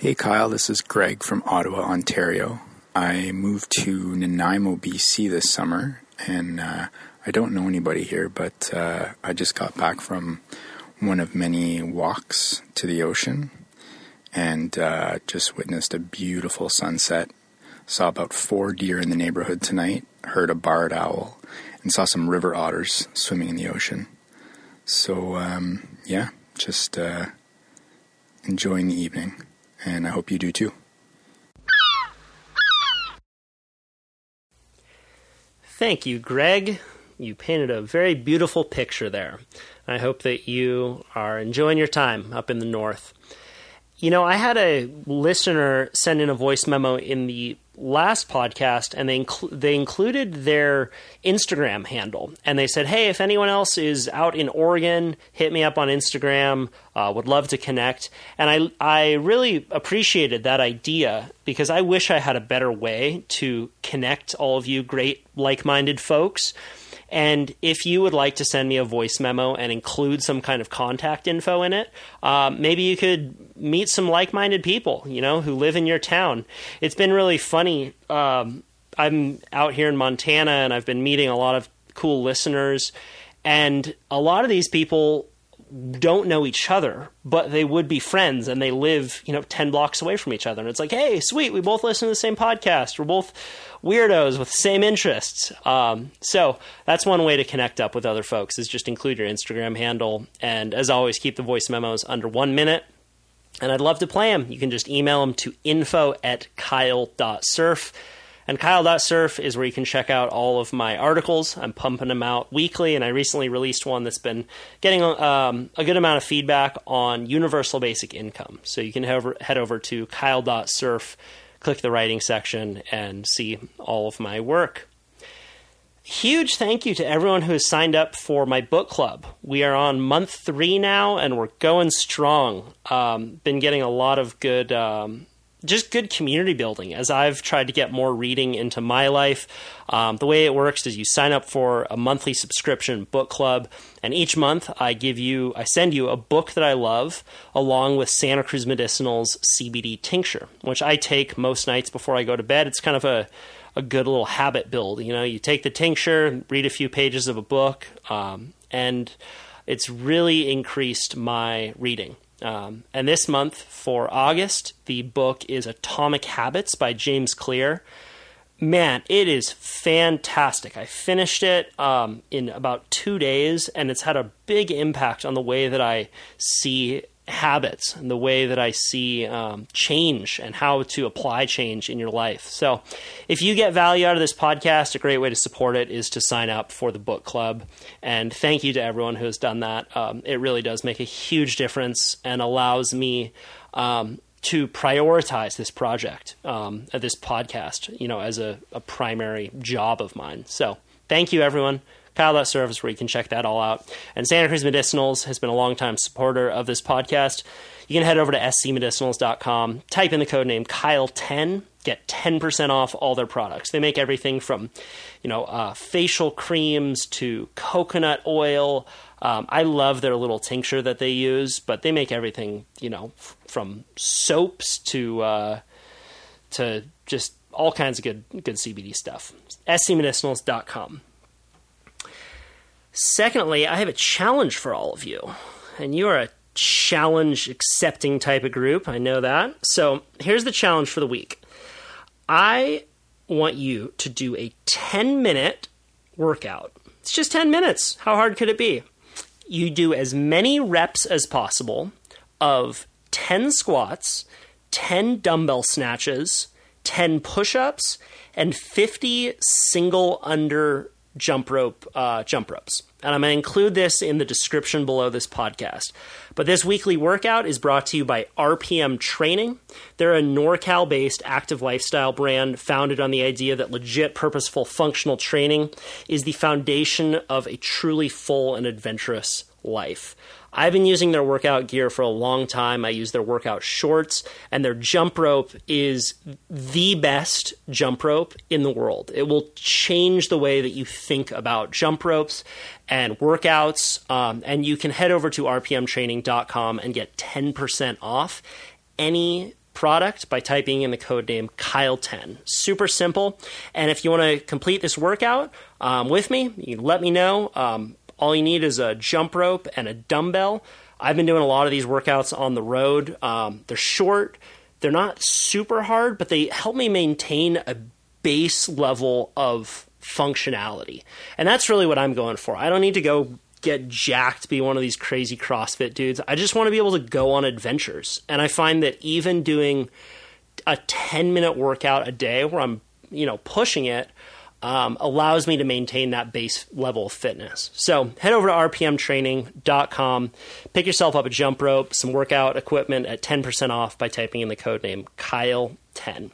Hey Kyle, this is Greg from Ottawa, Ontario. I moved to Nanaimo, BC this summer, and uh, I don't know anybody here, but uh, I just got back from one of many walks to the ocean and uh, just witnessed a beautiful sunset. Saw about four deer in the neighborhood tonight, heard a barred owl, and saw some river otters swimming in the ocean. So, um, yeah, just uh, enjoying the evening and I hope you do too. Thank you, Greg. You painted a very beautiful picture there. I hope that you are enjoying your time up in the north. You know, I had a listener send in a voice memo in the last podcast, and they incl- they included their Instagram handle, and they said, "Hey, if anyone else is out in Oregon, hit me up on Instagram. Uh, would love to connect." And I I really appreciated that idea because I wish I had a better way to connect all of you great like minded folks. And if you would like to send me a voice memo and include some kind of contact info in it, uh, maybe you could meet some like minded people, you know, who live in your town. It's been really funny. Um, I'm out here in Montana and I've been meeting a lot of cool listeners. And a lot of these people don't know each other, but they would be friends and they live, you know, 10 blocks away from each other. And it's like, hey, sweet, we both listen to the same podcast. We're both weirdos with the same interests. Um, so that's one way to connect up with other folks is just include your Instagram handle. And as always, keep the voice memos under one minute. And I'd love to play them. You can just email them to info at kyle.surf. And kyle.surf is where you can check out all of my articles. I'm pumping them out weekly, and I recently released one that's been getting um, a good amount of feedback on universal basic income. So you can head over, head over to kyle.surf click the writing section and see all of my work. Huge thank you to everyone who has signed up for my book club. We are on month three now, and we're going strong. Um, been getting a lot of good um, just good community building as I've tried to get more reading into my life. Um, the way it works is you sign up for a monthly subscription book club, and each month I give you, I send you a book that I love along with Santa Cruz Medicinal's CBD tincture, which I take most nights before I go to bed. It's kind of a a good little habit build. You know, you take the tincture, read a few pages of a book, um, and it's really increased my reading. Um, and this month for August, the book is Atomic Habits by James Clear. Man, it is fantastic. I finished it um, in about two days, and it's had a big impact on the way that I see habits and the way that I see um, change and how to apply change in your life. So, if you get value out of this podcast, a great way to support it is to sign up for the book club. And thank you to everyone who has done that. Um, it really does make a huge difference and allows me. Um, to prioritize this project, um, this podcast, you know, as a, a primary job of mine. So, thank you, everyone. Kyle.surf is where you can check that all out. And Santa Cruz Medicinals has been a longtime supporter of this podcast. You can head over to scmedicinals.com, type in the code name Kyle10, get 10% off all their products. They make everything from, you know, uh, facial creams to coconut oil. Um, I love their little tincture that they use, but they make everything, you know, f- from soaps to uh, to just all kinds of good good CBD stuff. scmedicinals.com. Secondly, I have a challenge for all of you. And you are a challenge accepting type of group. I know that. So here's the challenge for the week I want you to do a 10 minute workout. It's just 10 minutes. How hard could it be? You do as many reps as possible of 10 squats, 10 dumbbell snatches, 10 push ups, and 50 single under jump rope uh, jump ropes. And I'm going to include this in the description below this podcast. But this weekly workout is brought to you by RPM Training. They're a NorCal based active lifestyle brand founded on the idea that legit, purposeful, functional training is the foundation of a truly full and adventurous life. I've been using their workout gear for a long time. I use their workout shorts, and their jump rope is the best jump rope in the world. It will change the way that you think about jump ropes and workouts. Um, and you can head over to rpmtraining.com and get 10% off any product by typing in the code name Kyle10. Super simple. And if you want to complete this workout um, with me, you let me know. Um, all you need is a jump rope and a dumbbell. I've been doing a lot of these workouts on the road. Um, they're short, they're not super hard, but they help me maintain a base level of functionality. And that's really what I'm going for. I don't need to go get jacked, be one of these crazy CrossFit dudes. I just want to be able to go on adventures. And I find that even doing a 10 minute workout a day where I'm, you know, pushing it um, allows me to maintain that base level of fitness. So head over to rpmtraining.com, pick yourself up a jump rope, some workout equipment at 10% off by typing in the code name Kyle10.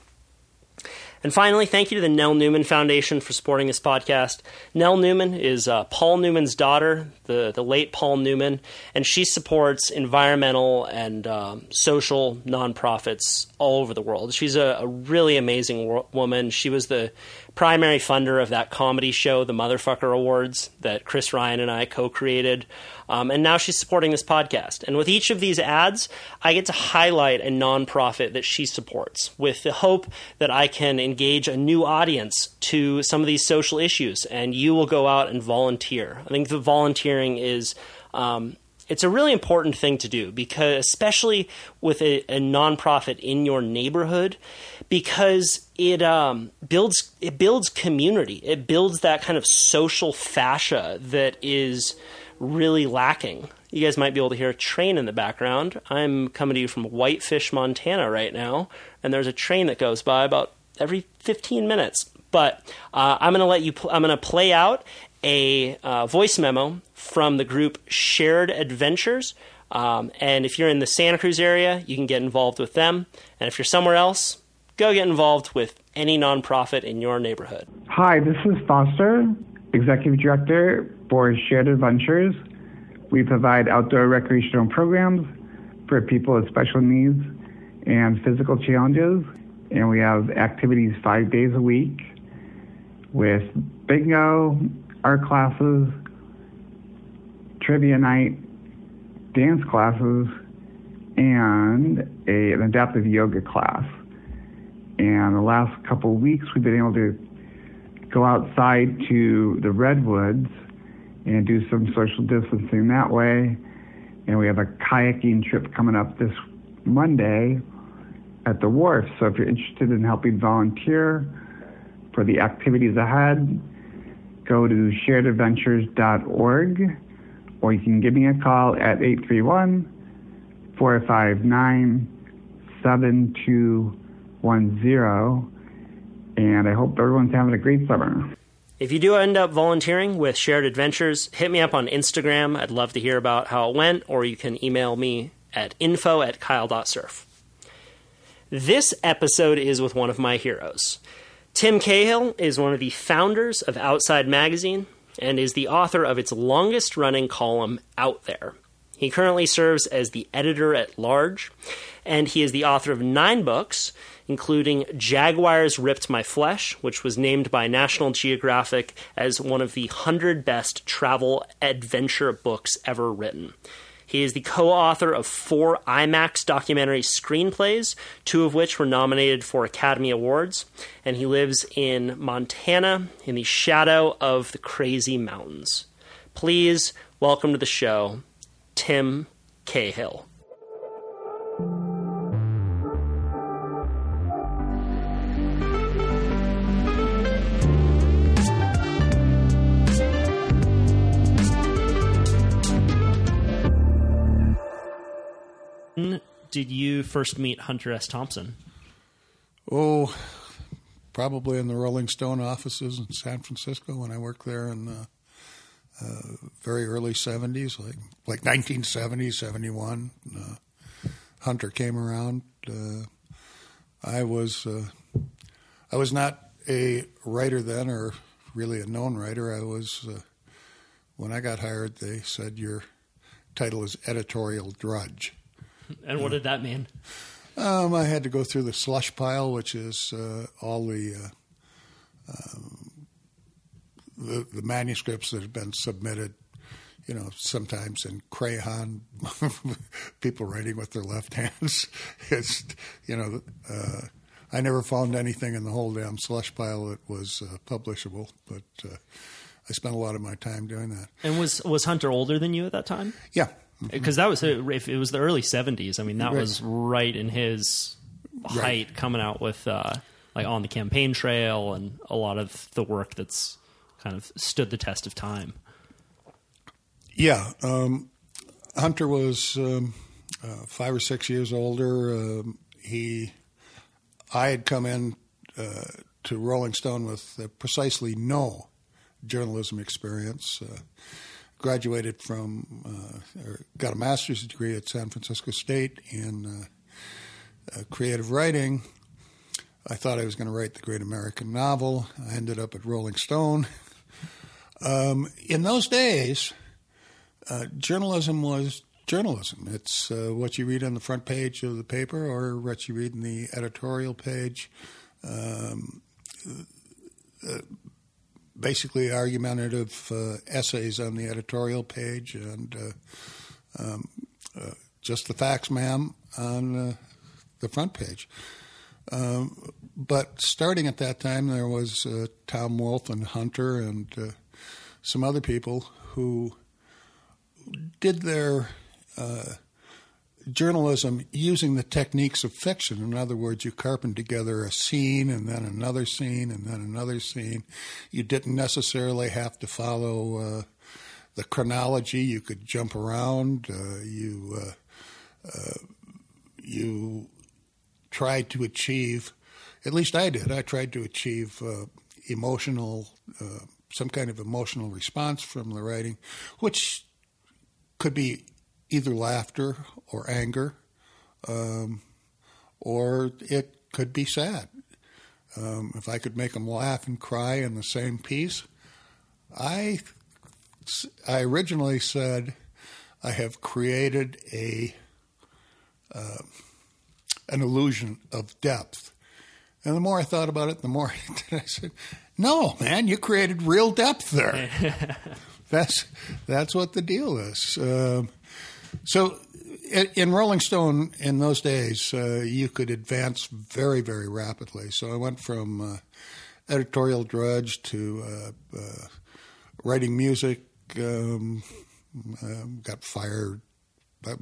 And finally, thank you to the Nell Newman Foundation for supporting this podcast. Nell Newman is uh, Paul Newman's daughter, the, the late Paul Newman, and she supports environmental and um, social nonprofits all over the world. She's a, a really amazing wo- woman. She was the primary funder of that comedy show, the Motherfucker Awards, that Chris Ryan and I co created. Um, and now she's supporting this podcast. And with each of these ads, I get to highlight a nonprofit that she supports with the hope that I can engage a new audience to some of these social issues. And you will go out and volunteer. I think the volunteering is. Um, it's a really important thing to do because especially with a, a nonprofit in your neighborhood because it um, builds it builds community. It builds that kind of social fascia that is really lacking. You guys might be able to hear a train in the background. I'm coming to you from whitefish montana right now and there's a train that goes by about every 15 minutes. But uh, i'm going to let you pl- i'm going to play out a uh, voice memo from the group Shared Adventures. Um, and if you're in the Santa Cruz area, you can get involved with them. And if you're somewhere else, go get involved with any nonprofit in your neighborhood. Hi, this is Foster, Executive Director for Shared Adventures. We provide outdoor recreational programs for people with special needs and physical challenges. And we have activities five days a week with bingo, art classes, trivia night, dance classes, and a, an adaptive yoga class. And the last couple of weeks, we've been able to go outside to the redwoods and do some social distancing that way. And we have a kayaking trip coming up this Monday at the wharf. So if you're interested in helping volunteer for the activities ahead, go to sharedadventures.org or you can give me a call at 831 459 7210. And I hope everyone's having a great summer. If you do end up volunteering with Shared Adventures, hit me up on Instagram. I'd love to hear about how it went, or you can email me at info at kyle.surf. This episode is with one of my heroes. Tim Cahill is one of the founders of Outside Magazine and is the author of its longest running column, Out There. He currently serves as the editor at large, and he is the author of nine books, including Jaguars Ripped My Flesh, which was named by National Geographic as one of the 100 best travel adventure books ever written. He is the co author of four IMAX documentary screenplays, two of which were nominated for Academy Awards, and he lives in Montana in the shadow of the crazy mountains. Please welcome to the show, Tim Cahill. Did you first meet Hunter S. Thompson? Oh, probably in the Rolling Stone offices in San Francisco when I worked there in the uh, very early 70s, like like 1970, 71. Uh, Hunter came around. Uh, I was uh, I was not a writer then, or really a known writer. I was uh, when I got hired. They said your title is editorial drudge. And what did that mean? Um, I had to go through the slush pile, which is uh, all the, uh, um, the, the manuscripts that have been submitted you know, sometimes in crayon, people writing with their left hands. It's, you know, uh, I never found anything in the whole damn slush pile that was uh, publishable, but uh, I spent a lot of my time doing that. And was was Hunter older than you at that time? Yeah. Because that was if it was the early '70s. I mean, that Right. was right in his height, coming out with uh, like on the campaign trail and a lot of the work that's kind of stood the test of time. Yeah, um, Hunter was um, uh, five or six years older. Um, he, I had come in uh, to Rolling Stone with uh, precisely no journalism experience. Graduated from, uh, or got a master's degree at San Francisco State in uh, uh, creative writing. I thought I was going to write the great American novel. I ended up at Rolling Stone. Um, in those days, uh, journalism was journalism. It's uh, what you read on the front page of the paper or what you read in the editorial page. Um, uh, basically, argumentative uh, essays on the editorial page and uh, um, uh, just the facts, ma'am, on uh, the front page. Um, but starting at that time, there was uh, Tom Wolfe and Hunter and uh, some other people who did their journalism using the techniques of fiction. In other words, you carpent together a scene and then another scene and then another scene. You didn't necessarily have to follow uh, the chronology. You could jump around. Uh, you uh, uh, you tried to achieve. At least I did. I tried to achieve uh, emotional, some kind of emotional response from the writing, which could be either laughter or anger, um, or it could be sad. Um, if I could make them laugh and cry in the same piece, I, I originally said I have created a uh, an illusion of depth. And the more I thought about it, the more I said, "No, man, you created real depth there." that's that's what the deal is. Um, so, in, in Rolling Stone in those days, uh, you could advance very, very rapidly. So I went from uh, editorial drudge to uh, uh, writing music. Um, um, got fired. Uh,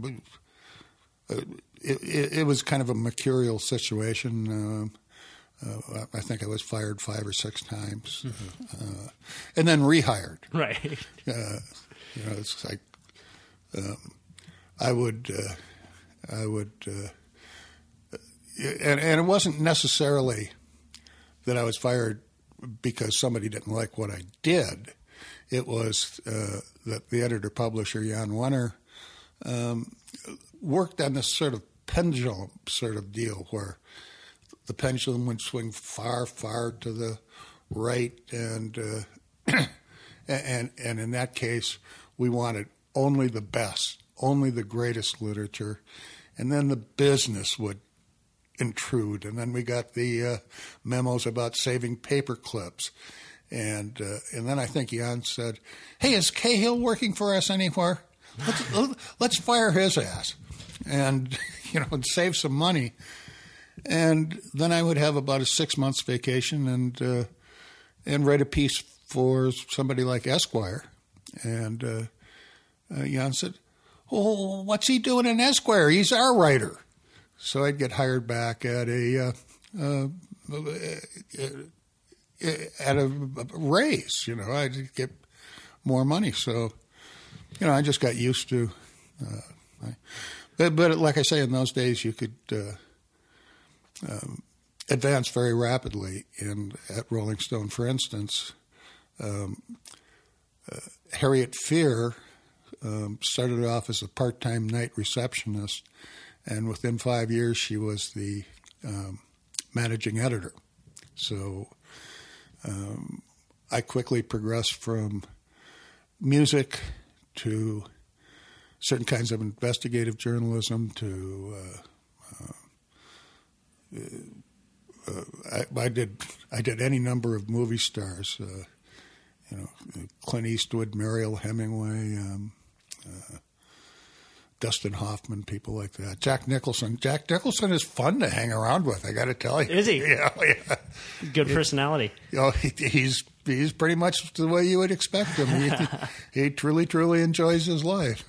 it, it, it was kind of a mercurial situation. Um, uh, I think I was fired five or six times, uh, and then rehired. Right. Uh, you know, it's like um, I would, uh, I would, uh, and and it wasn't necessarily that I was fired because somebody didn't like what I did. It was uh, that the editor publisher Jan Wenner um, worked on this sort of pendulum sort of deal where the pendulum would swing far, far to the right, and uh, and and in that case, we wanted only the best, only the greatest literature, and then the business would intrude, and then we got the uh, memos about saving paper clips. And uh, and then I think Jan said, "Hey, is Cahill working for us anywhere? Let's, let's fire his ass, and you know, and save some money." And then I would have about a six months vacation and uh, and write a piece for somebody like Esquire. And uh, uh, Jan said, "Oh, what's he doing in Esquire? He's our writer." So I'd get hired back at a uh, at a raise. You know, I'd get more money. So you know, I just got used to. I, but, but like I say, in those days, you could um, advance very rapidly. And at Rolling Stone, for instance, um, uh, Harriet Fier um, started off as a part-time night receptionist, and within five years, she was the um, managing editor. So um, I quickly progressed from music to certain kinds of investigative journalism to uh, uh, I, I, did I did any number of movie stars, uh, you know, Clint Eastwood, Mariel Hemingway, um, uh, Dustin Hoffman, people like that. Jack Nicholson. Jack Nicholson is fun to hang around with. I got to tell you. Is he? Yeah, yeah. Good personality. You know, he, he's he's pretty much the way you would expect him. He, he truly, truly enjoys his life.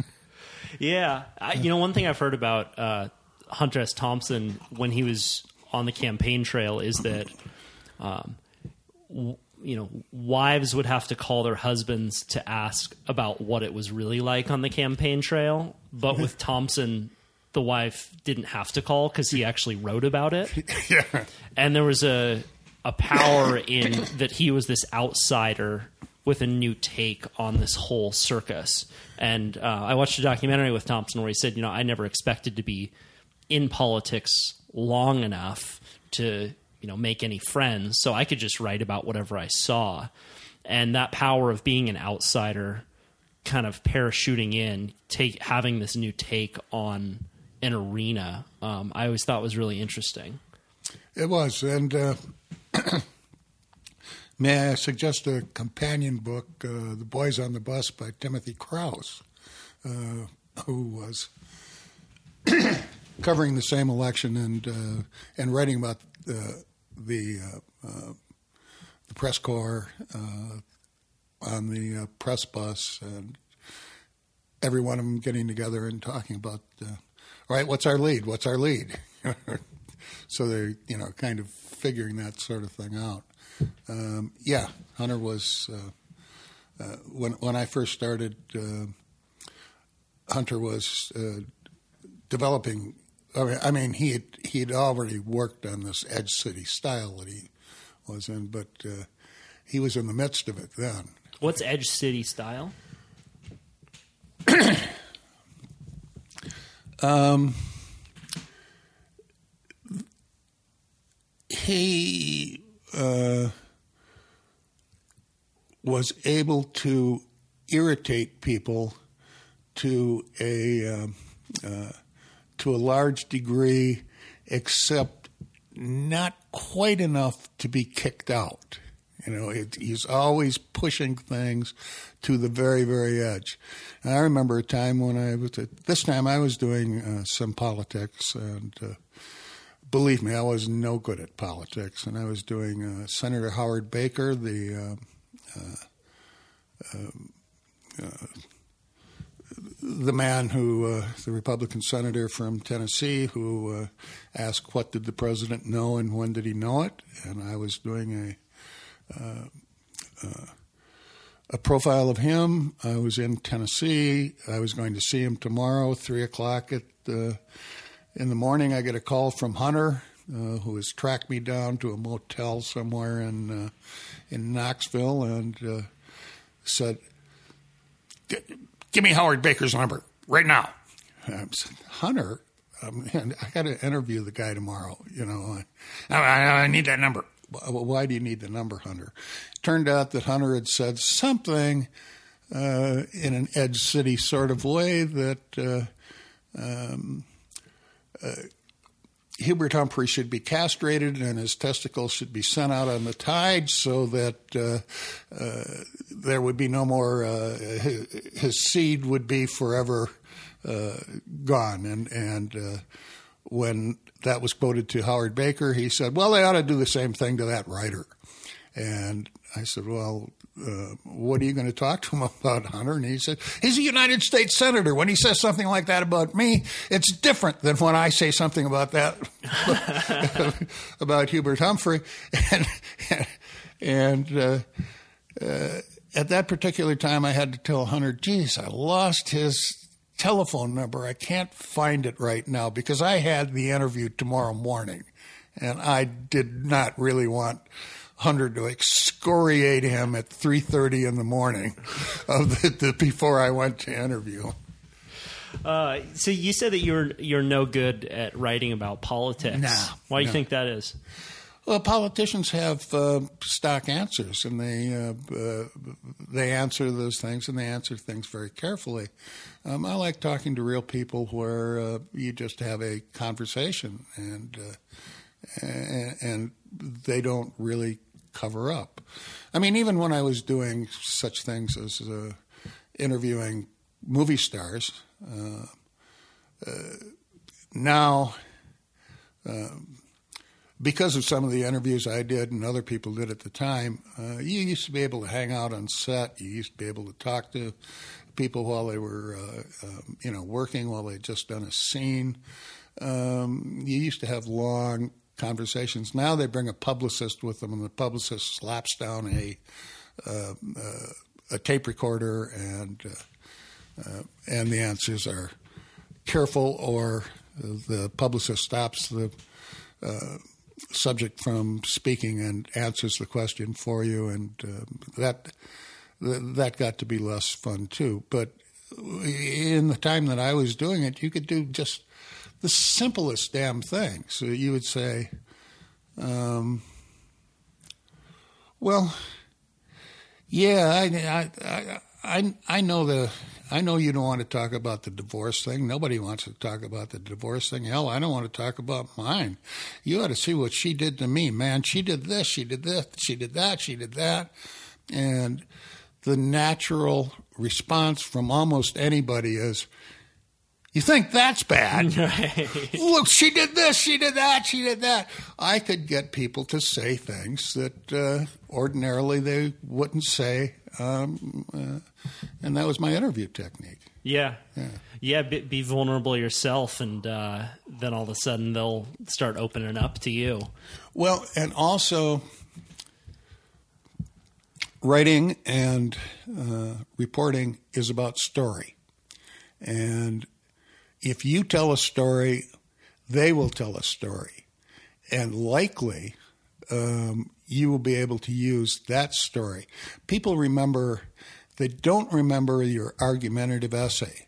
Yeah, I, you know, one thing I've heard about uh, Hunter S. Thompson when he was on the campaign trail is that, um, w- you know, wives would have to call their husbands to ask about what it was really like on the campaign trail, but with Thompson. The wife didn't have to call because he actually wrote about it. yeah. and there was a a power in that he was this outsider with a new take on this whole circus. And uh, I watched a documentary with Thompson where he said, you know, I never expected to be in politics long enough to you know make any friends, so I could just write about whatever I saw. And that power of being an outsider, kind of parachuting in, take having this new take on an arena, um, I always thought was really interesting. It was, and uh, may I suggest a companion book, uh, "The Boys on the Bus" by Timothy Crouse, uh, who was covering the same election and uh, and writing about the uh, uh, the press corps uh, on the press bus and every one of them getting together and talking about, all right, what's our lead? What's our lead? so they're you know kind of figuring that sort of thing out. Um, yeah, Hunter was uh, uh, when when I first started. Uh, Hunter was developing. I mean, he had he had already worked on this Edge City style that he was in, but uh, he was in the midst of it then. What's Edge City style? Um, he uh, was able to irritate people to a um, uh, to a large degree, except not quite enough to be kicked out. You know, it, he's always pushing things to the very, very edge. And I remember a time when I was at, this time I was doing uh, some politics, and uh, believe me, I was no good at politics. And I was doing uh, Senator Howard Baker, the uh, uh, the man who, uh, the Republican senator from Tennessee, who uh, asked, "What did the president know, and when did he know it?" And I was doing a uh, uh, a profile of him. I was in Tennessee. I was going to see him tomorrow, three o'clock at the, in the morning. I get a call from Hunter, uh, who has tracked me down to a motel somewhere in uh, in Knoxville, and uh, said give me Howard Baker's number right now. Said, Hunter, um, I got to interview the guy tomorrow. You know, I, I, I need that number. Why do you need the number, Hunter? Turned out that Hunter had said something uh, in an Edge City sort of way that uh, um, uh, Hubert Humphrey should be castrated and his testicles should be sent out on the tide so that uh, uh, there would be no more, uh, his, his, seed would be forever uh, gone. And, and uh, when that was quoted to Howard Baker, he said, Well, they ought to do the same thing to that writer. And I said, Well, uh, what are you going to talk to him about, Hunter? And he said, he's a United States Senator. When he says something like that about me, it's different than when I say something about that, about Hubert Humphrey. And, and uh, uh, at that particular time, I had to tell Hunter, geez, I lost his telephone number. I can't find it right now because I had the interview tomorrow morning. And I did not really want Hunter to excoriate him at 3.30 in the morning of the, the, before I went to interview. Uh, so you said that you're you're no good at writing about politics. Nah, Why do you think that is? Well, politicians have uh, stock answers, and they uh, uh, they answer those things, and they answer things very carefully. Um, I like talking to real people where uh, you just have a conversation, and, uh, and and they don't really cover up. I mean, even when I was doing such things as uh, interviewing movie stars, uh, uh now because of some of the interviews I did and other people did at the time, uh, you used to be able to hang out on set. You used to be able to talk to people while they were, uh, um, you know, working while they'd just done a scene. Um, you used to have long conversations. Now they bring a publicist with them, and the publicist slaps down a uh, uh a tape recorder, and uh, uh, and the answers are careful, or the publicist stops the subject from speaking and answers the question for you, and uh, that that got to be less fun too. But in the time that I was doing it, you could do just the simplest damn thing. So you would say, um, "Well, yeah, I, I, I, I know the I know you don't want to talk about the divorce thing. Nobody wants to talk about the divorce thing. Hell, I don't want to talk about mine. You ought to see what she did to me, man. She did this, she did this, she did that, she did that. And the natural response from almost anybody is, you think that's bad? Right. Look, she did this, she did that, she did that. I could get people to say things that uh, ordinarily they wouldn't say, um, uh, and that was my interview technique. Yeah, yeah, yeah be, be vulnerable yourself, and uh, then all of a sudden they'll start opening up to you. Well, and also writing and uh, reporting is about story, and if you tell a story, they will tell a story. And likely, um, you will be able to use that story. People remember, they don't remember your argumentative essay.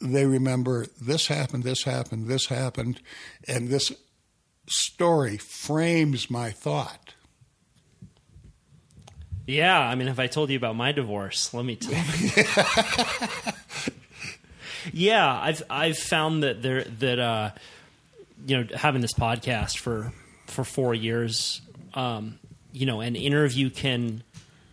They remember this happened, this happened, this happened, and this story frames my thought. Yeah, I mean, if I told you about my divorce, let me tell you. Yeah, I've I've found that there that uh, you know having this podcast for for four years, um, you know, an interview can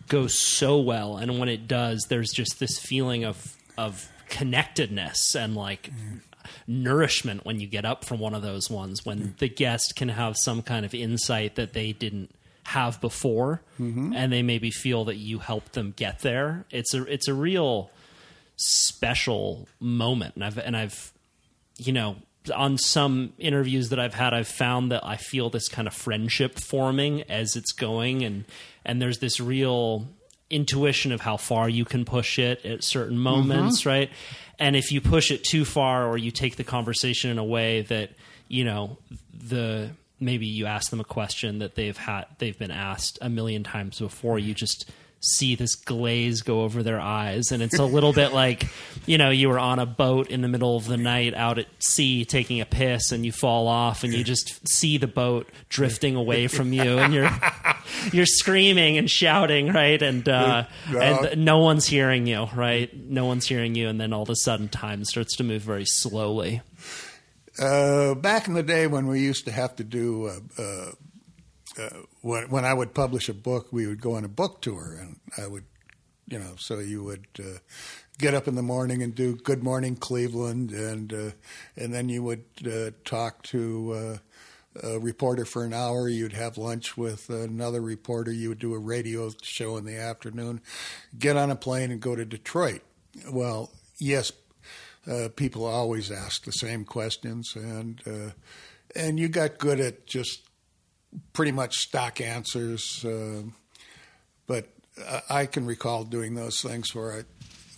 go so well, and when it does, there's just this feeling of of connectedness and like mm. nourishment when you get up from one of those ones when mm. the guest can have some kind of insight that they didn't have before mm-hmm. and they maybe feel that you helped them get there it's a it's a real special moment. And I've and I've you know on some interviews that I've had I've found that I feel this kind of friendship forming as it's going. And and there's this real intuition of how far you can push it at certain moments mm-hmm. right? And if you push it too far or you take the conversation in a way that you know the maybe you ask them a question that they've had they've been asked a million times before you just see this glaze go over their eyes and it's a little bit like you know you were on a boat in the middle of the night out at sea taking a piss and you fall off and you just see the boat drifting away from you and you're you're screaming and shouting right? And uh, no. and no one's hearing you right? No one's hearing you and then all of a sudden time starts to move very slowly. Uh, back in the day when we used to have to do uh, uh uh, when when I would publish a book, we would go on a book tour, and I would, you know, so you would uh, get up in the morning and do Good Morning Cleveland, and uh, and then you would uh, talk to. Uh, a reporter for an hour. You'd have lunch with another reporter. You would do a radio show in the afternoon. Get on a plane and go to Detroit. Well, yes, uh, people always ask the same questions, and uh, and you got good at just pretty much stock answers. Uh, but I can recall doing those things where I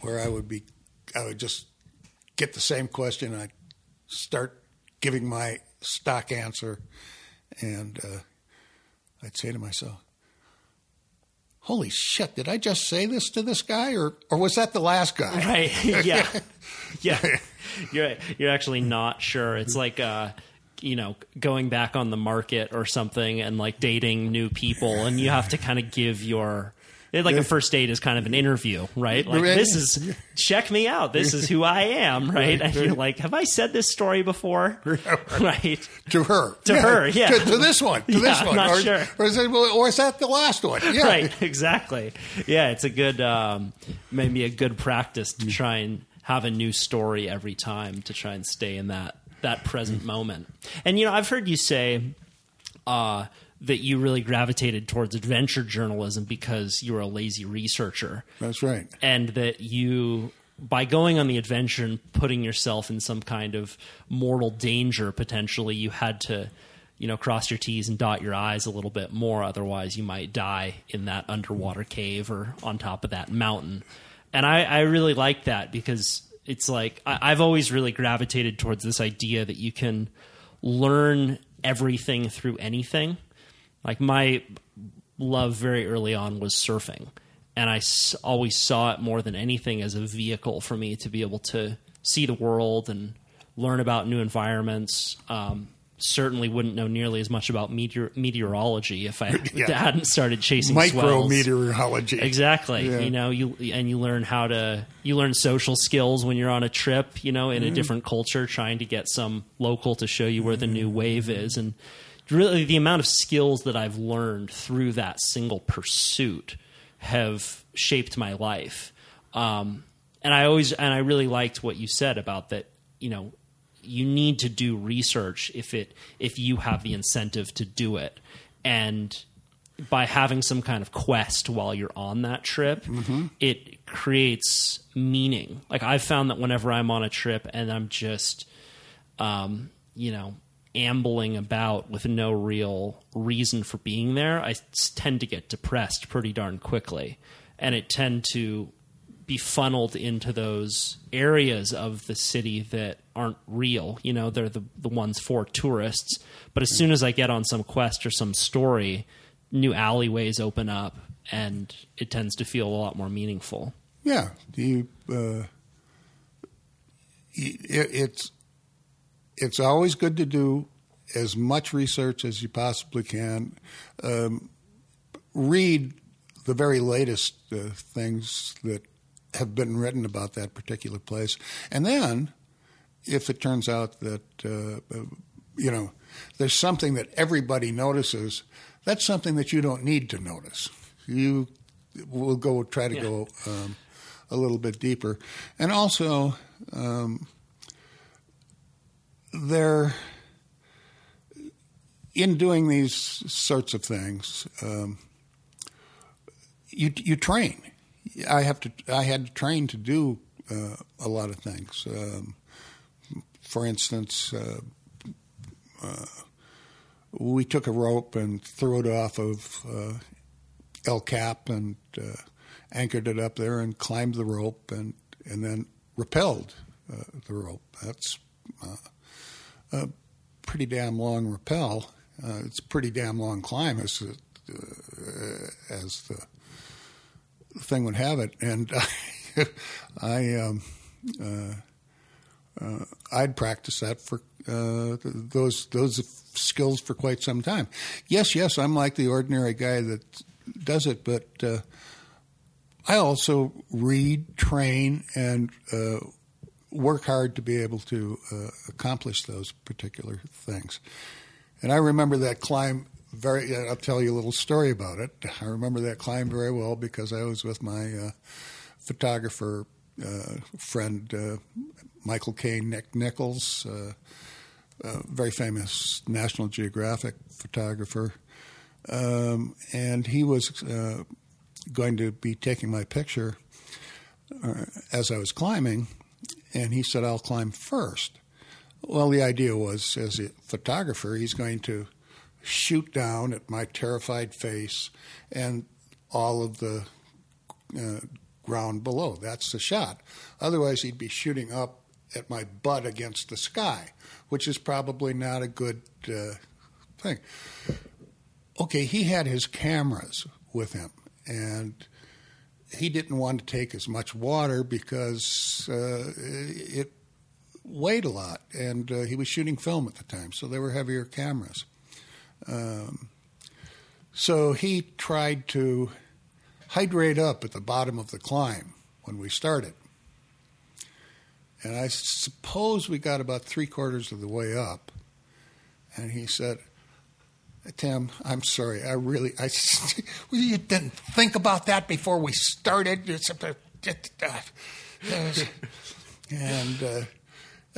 where I would be I would just get the same question and I'd start giving my stock answer and uh, I'd say to myself, Holy shit, did I just say this to this guy or, or was that the last guy? Right. Yeah. yeah. You're you're actually not sure. It's like uh, you know going back on the market or something and like dating new people and you have to kind of give your like a first date is kind of an interview, right? Like this is check me out. This is who I am, right? And you're like, have I said this story before? right. to her. To her, yeah. To, to this one. To this one. not or, sure. or, is it, or is that the last one? Yeah. Right. Exactly. Yeah, it's a good um, maybe a good practice to try and have a new story every time to try and stay in that that present moment. And you know, I've heard you say uh, that you really gravitated towards adventure journalism because you were a lazy researcher. That's right. and that you by going on the adventure and putting yourself in some kind of mortal danger potentially you had to you know cross your t's and dot your i's a little bit more otherwise you might die in that underwater cave or on top of that mountain and i, I really like that because it's like I, i've always really gravitated towards this idea that you can learn everything through anything like my love very early on was surfing and I always saw it more than anything as a vehicle for me to be able to see the world and learn about new environments. Um, certainly wouldn't know nearly as much about meteor- meteorology if I Yeah. hadn't started chasing Micro meteorology. Exactly. Yeah. You know, you and you learn how to you learn social skills when you're on a trip, you know, in Mm-hmm. a different culture trying to get some local to show you where the new wave is and really the amount of skills that I've learned through that single pursuit have shaped my life. Um, and I always and I really liked what you said about that, you know, you need to do research if it if you have the incentive to do it. And by having some kind of quest while you're on that trip, it creates meaning. Like I've found that whenever I'm on a trip and I'm just, um, you know, ambling about with no real reason for being there i tend to get depressed pretty darn quickly, and it tend to be funneled into those areas of the city that aren't real. You know, they're the the ones for tourists. But as soon as I get on some quest or some story, new alleyways open up, and it tends to feel a lot more meaningful. Yeah, you. Uh, it, it's it's always good to do as much research as you possibly can. Um, read the very latest uh, things that have been written about that particular place, and then if it turns out that uh, uh, you know there's something that everybody notices, that's something that you don't need to notice. You will go try to Yeah. go um, a little bit deeper, and also um, there in doing these sorts of things, um, you you train. I have to. I had to train to do uh, a lot of things. Um, for instance, uh, uh, we took a rope and threw it off of uh, El Cap and uh, anchored it up there and climbed the rope and and then rappelled uh, the rope. That's uh, a pretty damn long rappel. Uh, it's a pretty damn long climb as uh, as the thing would have it, and I um, uh, uh, I'd practice that for uh, those those skills for quite some time. Yes, yes, I'm like the ordinary guy that does it, but uh, I also read, train, and uh, work hard to be able to uh, accomplish those particular things. And I remember that climb very. I'll tell you a little story about it. I remember that climb very well because I was with my uh, photographer uh, friend uh, Michael K. Nick Nichols, uh, very famous National Geographic photographer, um, and he was uh, going to be taking my picture uh, as I was climbing, and he said, "I'll climb first. Well, the idea was, as a photographer, he's going to shoot down at my terrified face and all of the uh, ground below. That's the shot. Otherwise, he'd be shooting up at my butt against the sky, which is probably not a good uh, thing. Okay, he had his cameras with him, and he didn't want to take as much water because uh, it weighed a lot, and uh, he was shooting film at the time, so they were heavier cameras. Um, so he tried to hydrate up at the bottom of the climb when we started. And I suppose we got about three quarters of the way up. And he said, Tim, I'm sorry. I really, I, you didn't think about that before we started. and, uh,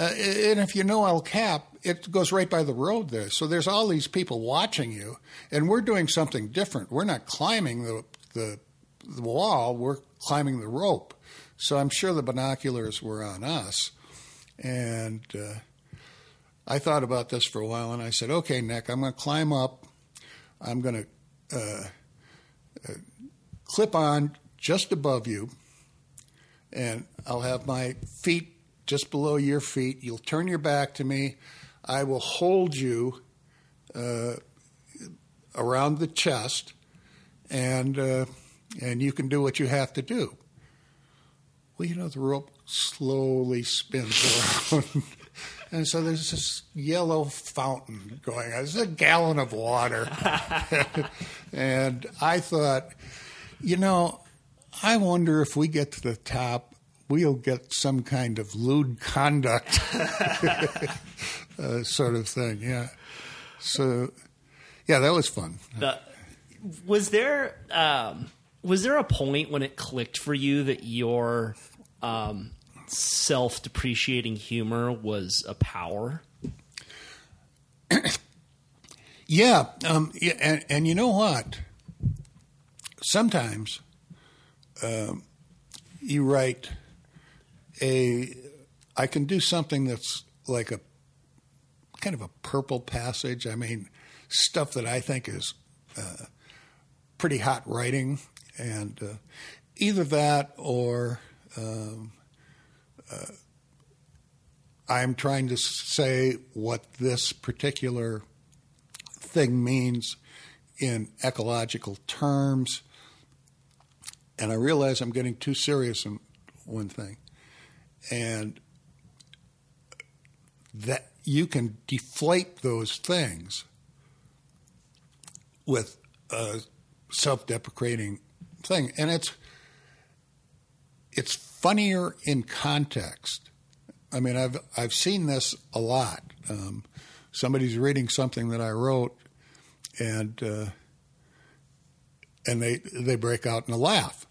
uh, and if you know El Cap, it goes right by the road there. So there's all these people watching you, and we're doing something different. We're not climbing the, the, the wall, we're climbing the rope. So I'm sure the binoculars were on us. And uh, I thought about this for a while and I said, okay, Nick, I'm going to climb up. I'm going to uh, uh, clip on just above you, and I'll have my feet just below your feet. You'll turn your back to me. I will hold you uh, around the chest, and uh, and you can do what you have to do. Well, you know, the rope slowly spins around. and so there's this yellow fountain going. It's a gallon of water. and I thought, you know, I wonder if we get to the top, we'll get some kind of lewd conduct uh, sort of thing. Yeah. So, yeah, that was fun. The, was there um, was there a point when it clicked for you that your um, self depreciating humor was a power? yeah, um, yeah and, and, you know what? Sometimes um, you write a. I can do something that's like a kind of a purple passage. I mean, stuff that I think is uh, pretty hot writing, and uh, either that or um, uh, I'm trying to say what this particular thing means in ecological terms. And I realize I'm getting too serious in one thing. And that you can deflate those things with a self deprecating thing. And it's it's funnier in context. I mean, I've I've seen this a lot. Um, somebody's reading something that I wrote, and uh, and they they break out in a laugh,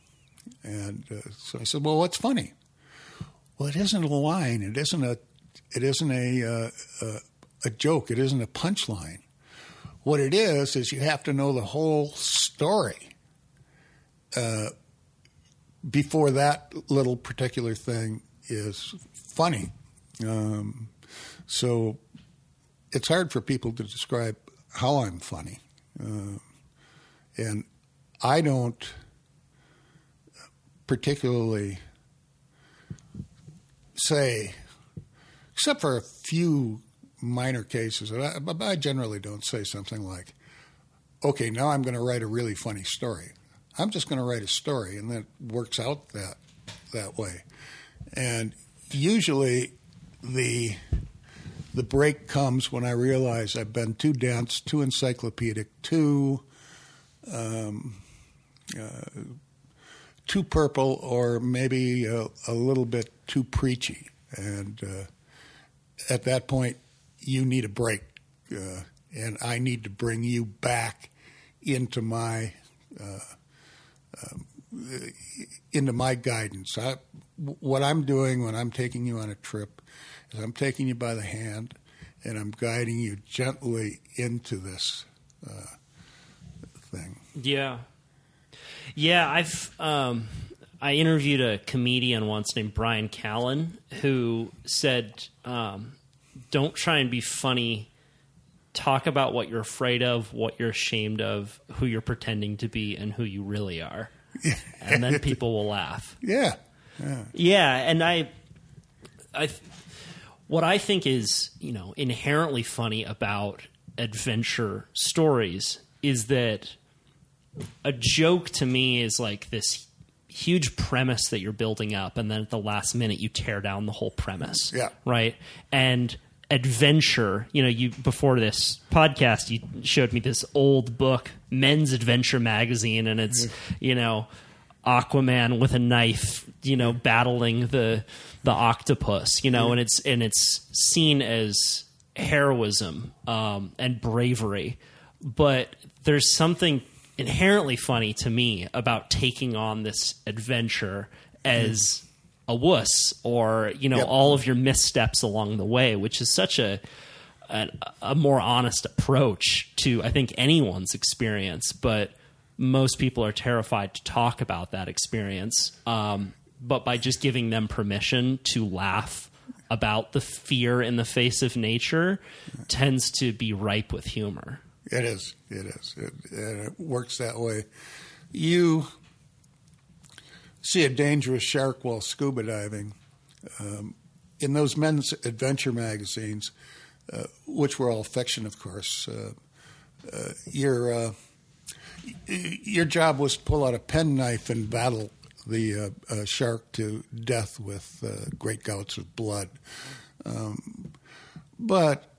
and uh, so I said, "Well, what's funny?" Well, it isn't a line. It isn't a it isn't a uh, a, a joke. It isn't a punchline. What it is is you have to know the whole story. Uh, before that little particular thing is funny. Um, so it's hard for people to describe how I'm funny. Uh, and I don't particularly say, except for a few minor cases, I, I generally don't say something like, okay, now I'm going to write a really funny story. I'm just going to write a story, and that works out that that way. And usually, the the break comes when I realize I've been too dense, too encyclopedic, too um, uh, too purple, or maybe a, a, little bit too preachy. And uh, at that point, you need a break, uh, and I need to bring you back into my uh, um, into my guidance. I, what I'm doing when I'm taking you on a trip is I'm taking you by the hand and I'm guiding you gently into this uh, thing. Yeah, yeah. I've um, I interviewed a comedian once named Brian Callen who said, um, "Don't try and be funny." talk about what you're afraid of, what you're ashamed of, who you're pretending to be, and who you really are. and then people will laugh. Yeah. Yeah. Yeah, and I I what I think is, you know, inherently funny about adventure stories is that a joke to me is like this huge premise that you're building up and then at the last minute you tear down the whole premise. Yeah. Right? And adventure. You know, you before this podcast, you showed me this old book, Men's Adventure magazine, and it's you know Aquaman with a knife, you know, battling the the octopus, you know, and it's and it's seen as heroism um, and bravery, but there's something inherently funny to me about taking on this adventure as a wuss or you know Yep. all of your missteps along the way, which is such a a, a more honest approach to I think anyone's experience, but most people are terrified to talk about that experience. Um, but by just giving them permission to laugh about the fear in the face of nature, tends to be ripe with humor. It is. It is. It, it works that way. You see a dangerous shark while scuba diving. Um, in those men's adventure magazines, uh, which were all fiction, of course, uh, uh, your uh, your job was to pull out a penknife and battle the uh, uh, shark to death with great gouts of blood. Um, but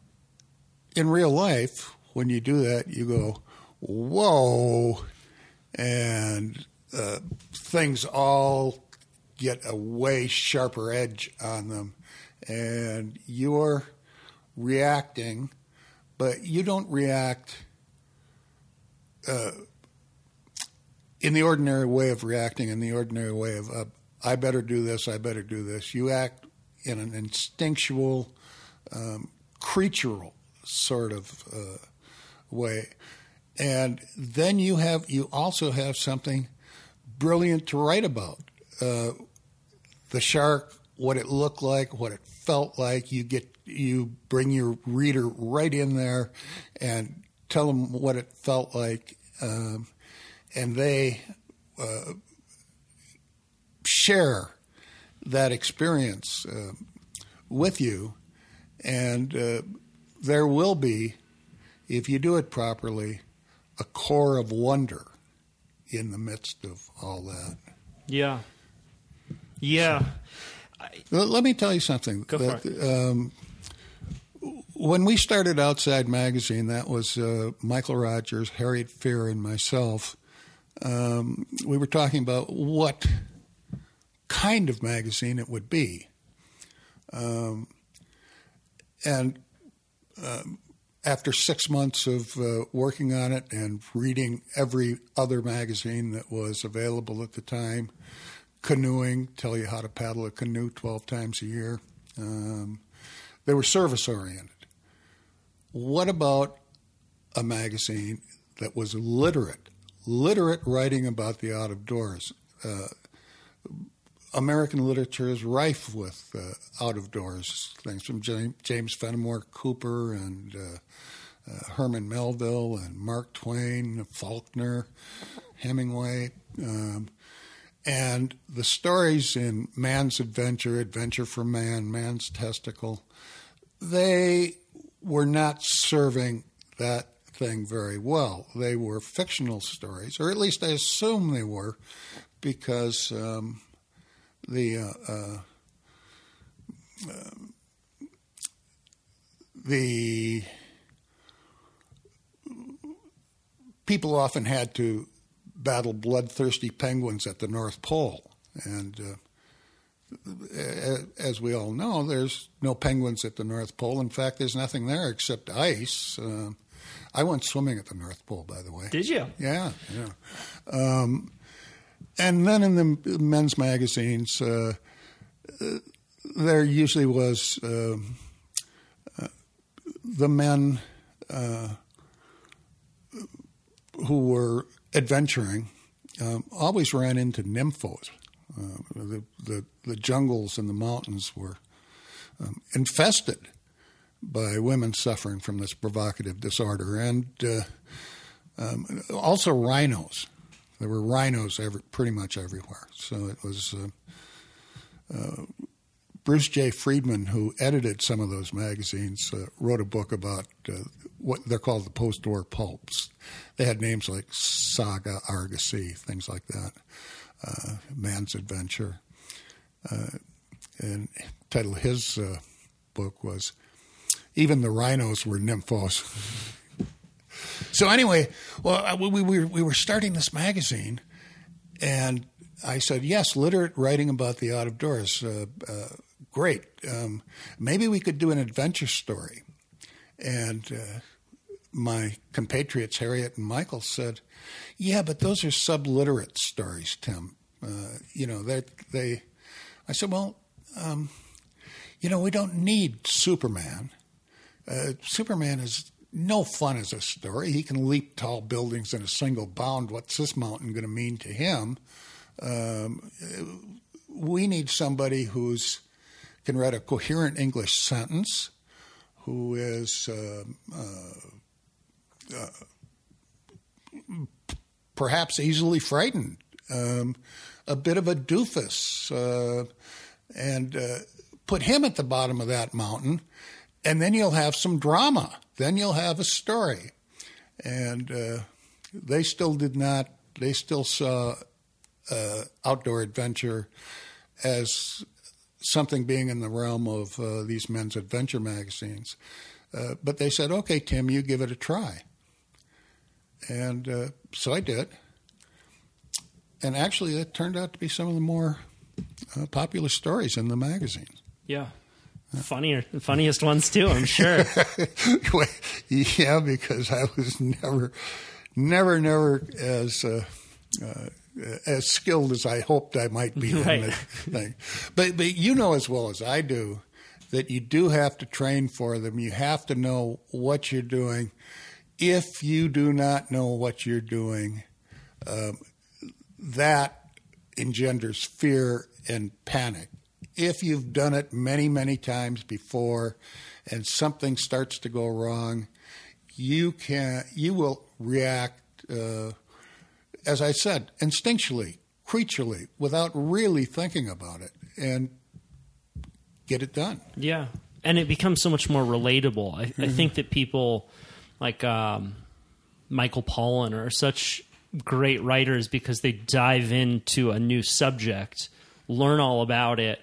in real life, when you do that, you go, whoa, and uh, things all get a way sharper edge on them, and you're reacting, but you don't react uh, in the ordinary way of reacting, in the ordinary way of, uh, I better do this, I better do this. You act in an instinctual, um, creatural sort of uh, way. And then you have you also have something brilliant to write about. Uh, the shark, what it looked like, what it felt like. You get you bring your reader right in there and tell them what it felt like, um, and they uh, share that experience uh, with you. And uh, there will be, if you do it properly, a core of wonder in the midst of all that. Yeah. Yeah. L- Let me tell you something. Go for that, Um, when we started Outside Magazine, that was uh, Michael Rogers, Harriet Fier, and myself. Um, we were talking about what kind of magazine it would be. Um, and um, after six months of uh, working on it and reading every other magazine that was available at the time, canoeing, tell you how to paddle a canoe 12 times a year. Um, they were service oriented. What about a magazine that was literate, literate writing about the out of doors? Uh, American literature is rife with uh, out of doors things from James, Fenimore Cooper and uh, uh, Herman Melville and Mark Twain, Faulkner, Hemingway. Um, and the stories in Man's Adventure, Adventure for Man, Man's Testicle, they were not serving that thing very well. They were fictional stories, or at least I assume they were, because um, the uh, uh, um, the people often had to battle bloodthirsty penguins at the North Pole, and uh, as we all know, there's no penguins at the North Pole. In fact, there's nothing there except ice. Uh, I went swimming at the North Pole, by the way. Did you? Yeah, yeah. Um, and then in the men's magazines, uh, uh, there usually was um uh, the men uh, who were adventuring um, always ran into nymphos. Uh, the, the the jungles and the mountains were um, infested by women suffering from this provocative disorder, and uh, um, also rhinos. There were rhinos every, pretty much everywhere. So it was uh, uh, Bruce J. Friedman, who edited some of those magazines, uh, wrote a book about uh, what they're called the post-war pulps. They had names like Saga, Argosy, things like that. Uh, Man's Adventure, uh, and title of his book was "Even the Rhinos Were Nymphos." So anyway, well, uh, we, we, were, we were starting this magazine, and I said, yes, literate writing about the out of doors. Uh, uh, great. Um, maybe we could do an adventure story. And uh, my compatriots, Harriet and Michael, said, yeah, but those are subliterate stories, Tim. Uh, you know, they, they, I said, well, um, you know, we don't need Superman. Uh, Superman is no fun as a story. He can leap tall buildings in a single bound. What's this mountain going to mean to him? Um, we need somebody who's can write a coherent English sentence, who is uh, uh, uh, perhaps easily frightened, um, a bit of a doofus, uh, and uh, put him at the bottom of that mountain, and then you'll have some drama. Then you'll have a story. And uh, they still did not, they still saw uh, outdoor adventure as something being in the realm of uh, these men's adventure magazines. Uh, but they said, okay, Tim, you give it a try. And uh, so I did. And actually, it turned out to be some of the more uh, popular stories in the magazine. Yeah. Funnier, funniest ones too, I'm sure. yeah, because I was never, never, never as uh, uh, as skilled as I hoped I might be right. thing. But but you know as well as I do that you do have to train for them. You have to know what you're doing. If you do not know what you're doing, um, that engenders fear and panic if you've done it many, many times before and something starts to go wrong, you can you will react uh, as I said, instinctually, creaturely, without really thinking about it and get it done. Yeah. And it becomes so much more relatable. I, mm-hmm. I think that people like um, Michael Pollan are such great writers because they dive into a new subject, learn all about it,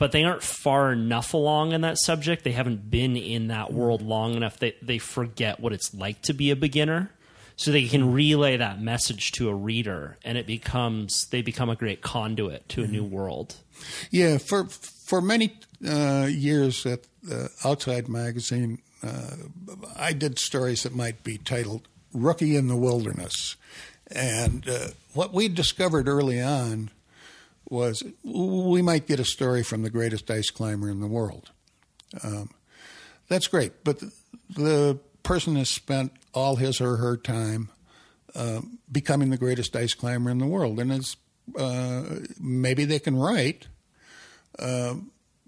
but they aren't far enough along in that subject. They haven't been in that world long enough that they forget what it's like to be a beginner. So they can relay that message to a reader, and it becomes they become a great conduit to a new world. Yeah, for for many uh, years at uh, Outside Magazine, uh, I did stories that might be titled "Rookie in the Wilderness," and uh, what we discovered early on was we might get a story from the greatest ice climber in the world. Um, that's great, but the, the, person has spent all his or her time uh, becoming the greatest ice climber in the world, and it's uh, maybe they can write, uh,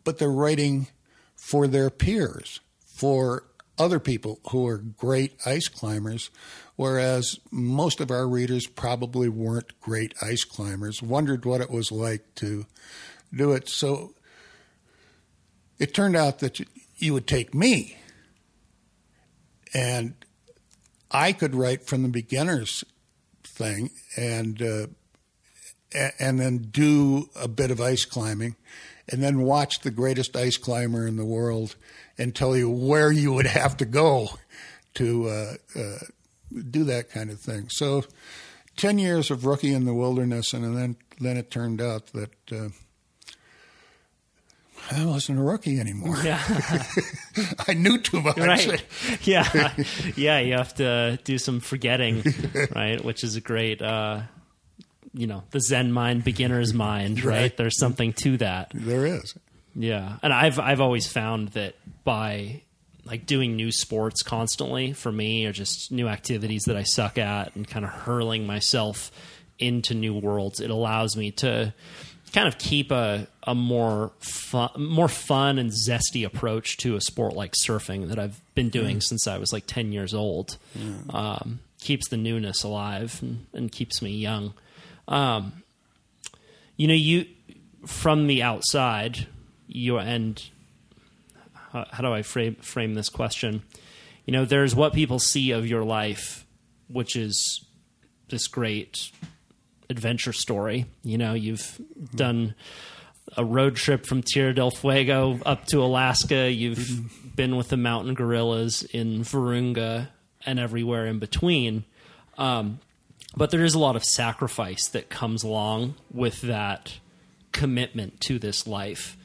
but they're writing for their peers, for other people who are great ice climbers whereas most of our readers probably weren't great ice climbers, wondered what it was like to do it. So it turned out that you would take me and I could write from the beginner's thing and uh, and then do a bit of ice climbing and then watch the greatest ice climber in the world and tell you where you would have to go to uh, uh, do that kind of thing. So, ten years of rookie in the wilderness, and then then it turned out that. Uh, I wasn't a rookie anymore. Yeah. I knew too much. Right. Yeah. yeah. You have to do some forgetting, right? Which is a great, uh, you know, the Zen mind, beginner's mind, right? right? There's something to that. There is. Yeah. And I've, I've always found that by like doing new sports constantly for me or just new activities that I suck at and kind of hurling myself into new worlds. It allows me to kind of keep a, a more fun, more fun and zesty approach to a sport like surfing that I've been doing mm. since I was like 10 years old. Mm. Um, keeps the newness alive and, and keeps me young. Um, you know, you from the outside, you and how, how do I frame frame this question? You know, there's what people see of your life, which is this great adventure story. You know, you've mm-hmm. done a road trip from Tierra del Fuego up to Alaska. You've mm-hmm. been with the mountain gorillas in Virunga and everywhere in between. Um, but there is a lot of sacrifice that comes along with that commitment to this life.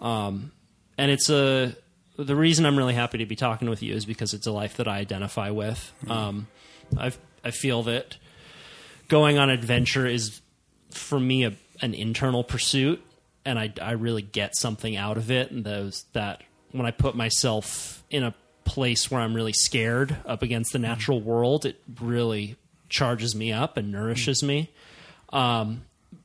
Um, and it's a the reason I'm really happy to be talking with you is because it's a life that I identify with. Um, I I feel that going on adventure is for me a, an internal pursuit, and I I really get something out of it. And those that when I put myself in a place where I'm really scared up against the natural world, it really charges me up and nourishes me. Um,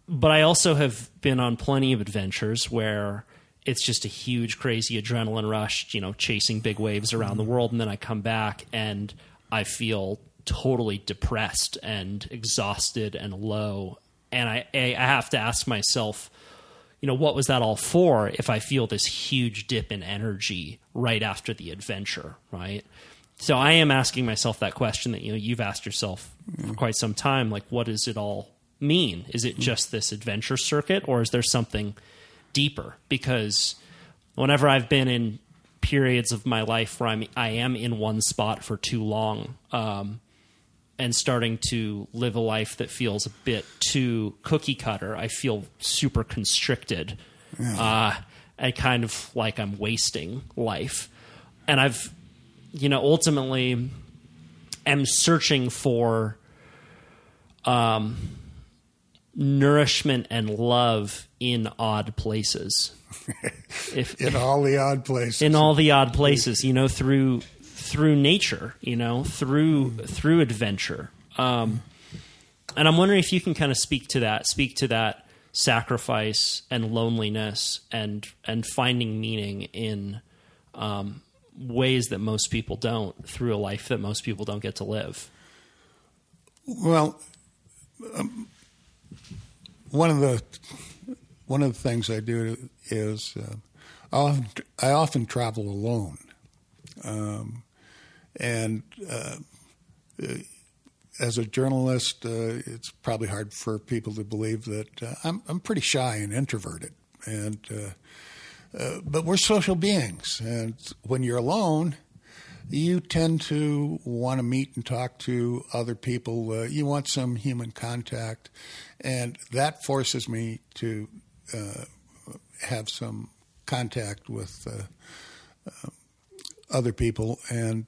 but I also have been on plenty of adventures where it's just a huge, crazy adrenaline rush, you know, chasing big waves around the world. And then I come back and I feel totally depressed and exhausted and low. And I, I have to ask myself, you know, what was that all for if I feel this huge dip in energy right after the adventure, right? So I am asking myself that question that you know you've asked yourself for quite some time like what does it all mean? Is it just this adventure circuit or is there something deeper? Because whenever I've been in periods of my life where I'm I am in one spot for too long, um, and starting to live a life that feels a bit too cookie cutter, I feel super constricted, uh, and kind of like I'm wasting life. And I've, you know, ultimately am searching for um, nourishment and love in odd places. if in all the odd places. in all the odd places, you know, through through nature, you know, through through adventure. Um, and I'm wondering if you can kind of speak to that, speak to that sacrifice and loneliness and and finding meaning in um, ways that most people don't through a life that most people don't get to live. Well, um, one of the one of the things I do is uh, I, often, I often travel alone, um, and uh, as a journalist, uh, it's probably hard for people to believe that uh, I'm I'm pretty shy and introverted, and uh, but we're social beings, and when you're alone you tend to want to meet and talk to other people. Uh, you want some human contact, and that forces me to uh, have some contact with uh, uh other people. And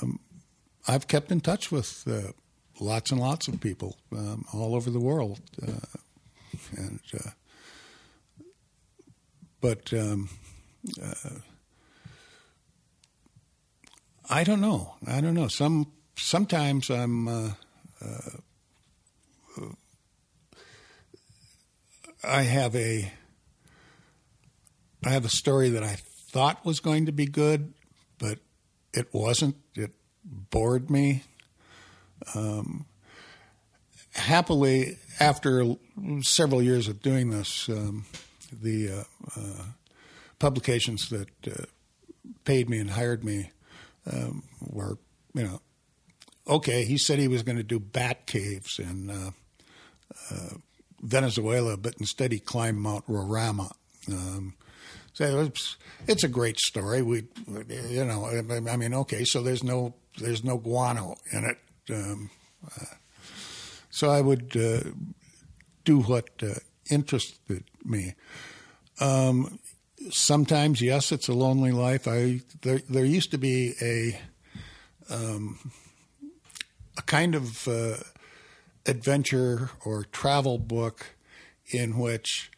um, I've kept in touch with lots and lots of people um, all over the world, and but. Um, I don't know. I don't know. Some sometimes I'm. Uh, uh, I have a. I have a story that I thought was going to be good, but it wasn't. It bored me. Um, happily, after several years of doing this, um, the uh, uh publications that uh, paid me and hired me um, were, you know, okay, he said he was going to do bat caves in Venezuela, but instead he climbed Mount Roraima. Um, so it's, it's a great story. We, you know, I mean, okay, so there's no there's no guano in it. Um, uh, so I would uh, do what uh, interested me. Um, sometimes, yes, it's a lonely life. I there there used to be a um, a kind of uh, adventure or travel book in which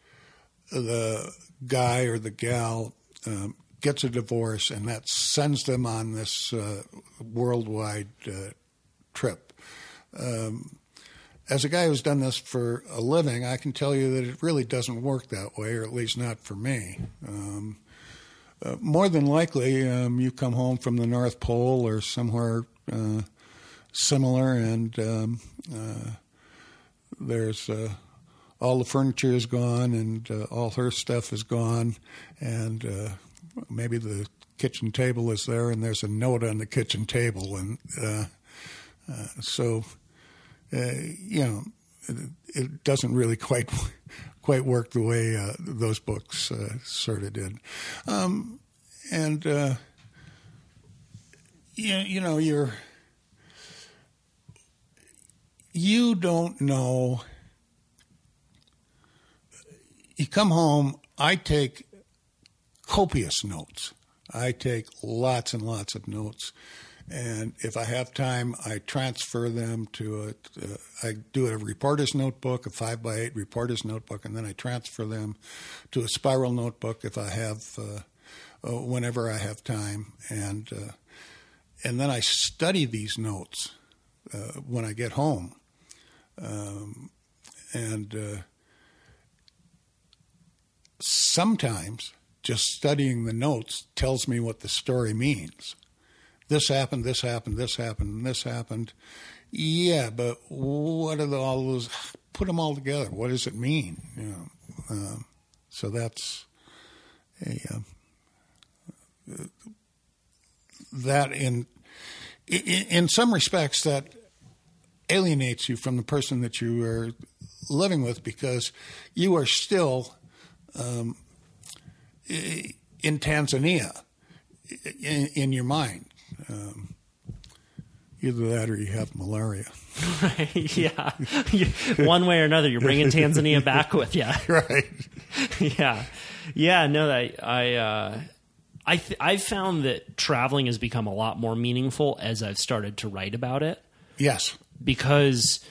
the guy or the gal um, gets a divorce and that sends them on this uh, worldwide uh, trip. Um, as a guy who's done this for a living, I can tell you that it really doesn't work that way, or at least not for me. Um, uh, more than likely, um, you come home from the North Pole or somewhere uh, similar, and um, uh, there's uh, all the furniture is gone, and uh, all her stuff is gone, and uh, maybe the kitchen table is there, and there's a note on the kitchen table, and so you know, it, it, doesn't really quite quite work the way uh, those books uh, sort of did. Um, and uh, you, you know, you're you don't know. You come home, I take copious notes. I take lots and lots of notes. And if I have time, I transfer them to a. Uh, I do a reporter's notebook, a five by eight reporter's notebook, and then I transfer them to a spiral notebook if I have, uh, uh, whenever I have time, and uh, and then I study these notes uh, when I get home, um, and uh, sometimes just studying the notes tells me what the story means. This happened, this happened, this happened, this happened. Yeah, but what are the, all those? Put them all together. What does it mean? You know, uh, so that's a uh, that in, in in some respects that alienates you from the person that you are living with because you are still um, in Tanzania in, in your mind. Um, either that or you have malaria. Right. Yeah. One way or another, you're bringing Tanzania back with you. Right. yeah. Yeah. No, I, I, uh, I th- I've found that traveling has become a lot more meaningful as I've started to write about it Yes. because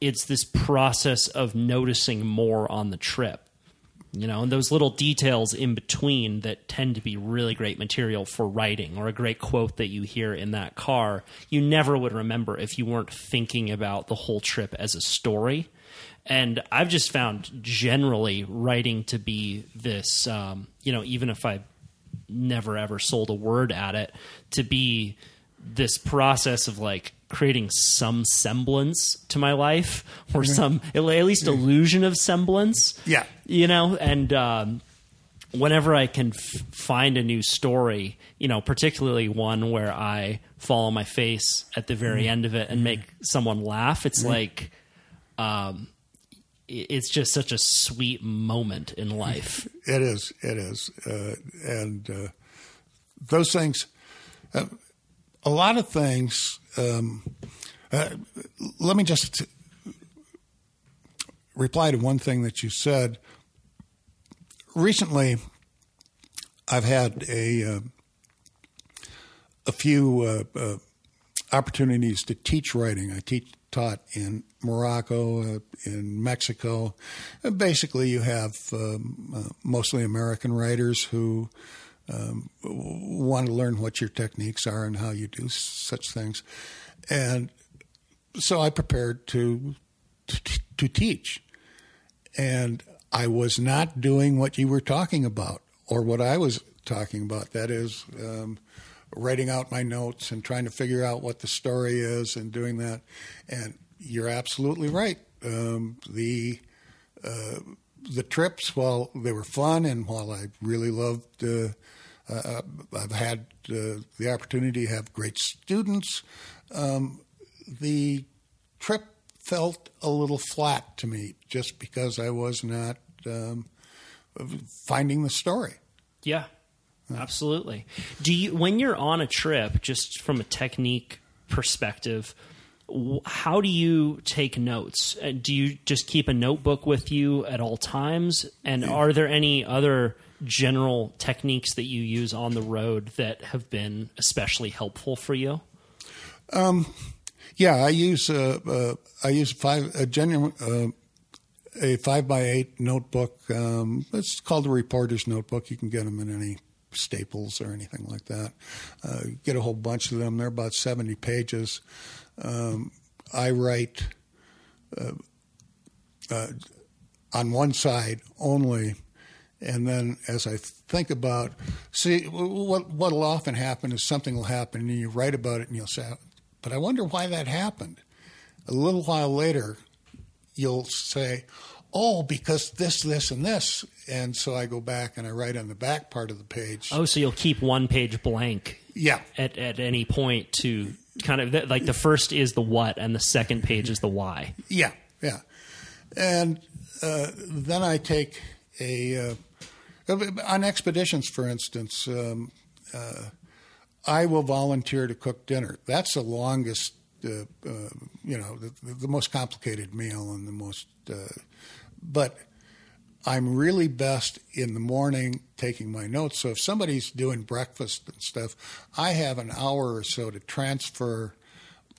it's this process of noticing more on the trip. You know, and those little details in between that tend to be really great material for writing, or a great quote that you hear in that car, you never would remember if you weren't thinking about the whole trip as a story. And I've just found generally writing to be this, um, you know, even if I never ever sold a word at it, to be this process of like creating some semblance to my life or some at least illusion of semblance Yeah. you know? And um, whenever i can f- find a new story you know particularly one where i fall on my face at the very end of it and make someone laugh it's like um, it's just such a sweet moment in life. It is. It is. Uh, and uh, those things, uh, a lot of things. Um, uh, let me just reply to one thing that you said. Recently, I've had a uh, a few uh, uh, opportunities to teach writing. I teach taught in Morocco, uh, in Mexico. Uh, basically, you have um, uh, mostly American writers who um, want to learn what your techniques are and how you do such things, and so I prepared to to, to teach, and I was not doing what you were talking about or what I was talking about. That is. Um, writing out my notes and trying to figure out what the story is and doing that. And you're absolutely right. Um, the uh, the trips, while they were fun and while I really loved, uh, uh, I've had uh, the opportunity to have great students. Um, the trip felt a little flat to me just because I was not um, finding the story. Yeah, absolutely. Do you when you're on a trip, just from a technique perspective, how do you take notes? Uh, Do you just keep a notebook with you at all times? And are there any other general techniques that you use on the road that have been especially helpful for you? Yeah, I use uh, uh, I use five a genuine uh, a five by eight notebook. Um, it's called a reporter's notebook. You can get them in any Staples or anything like that. Uh, get a whole bunch of them. They're about seventy pages. Um, I write uh, uh, on one side only, and then as I think about, see what what'll often happen is something will happen, and you write about it, and you'll say, "But I wonder why that happened." A little while later, you'll say, "Oh, because this, this, and this," and so I go back and I write on the back part of the page. Oh, so you'll keep one page blank Yeah, at at any point to kind of like the first is the what and the second page is the why. Yeah, yeah. And uh, then I take a uh, on expeditions, for instance. Um, uh, I will volunteer to cook dinner. That's the longest, uh, uh, you know the, the most complicated meal and the most. Uh, but I'm really best in the morning taking my notes. So if somebody's doing breakfast and stuff, I have an hour or so to transfer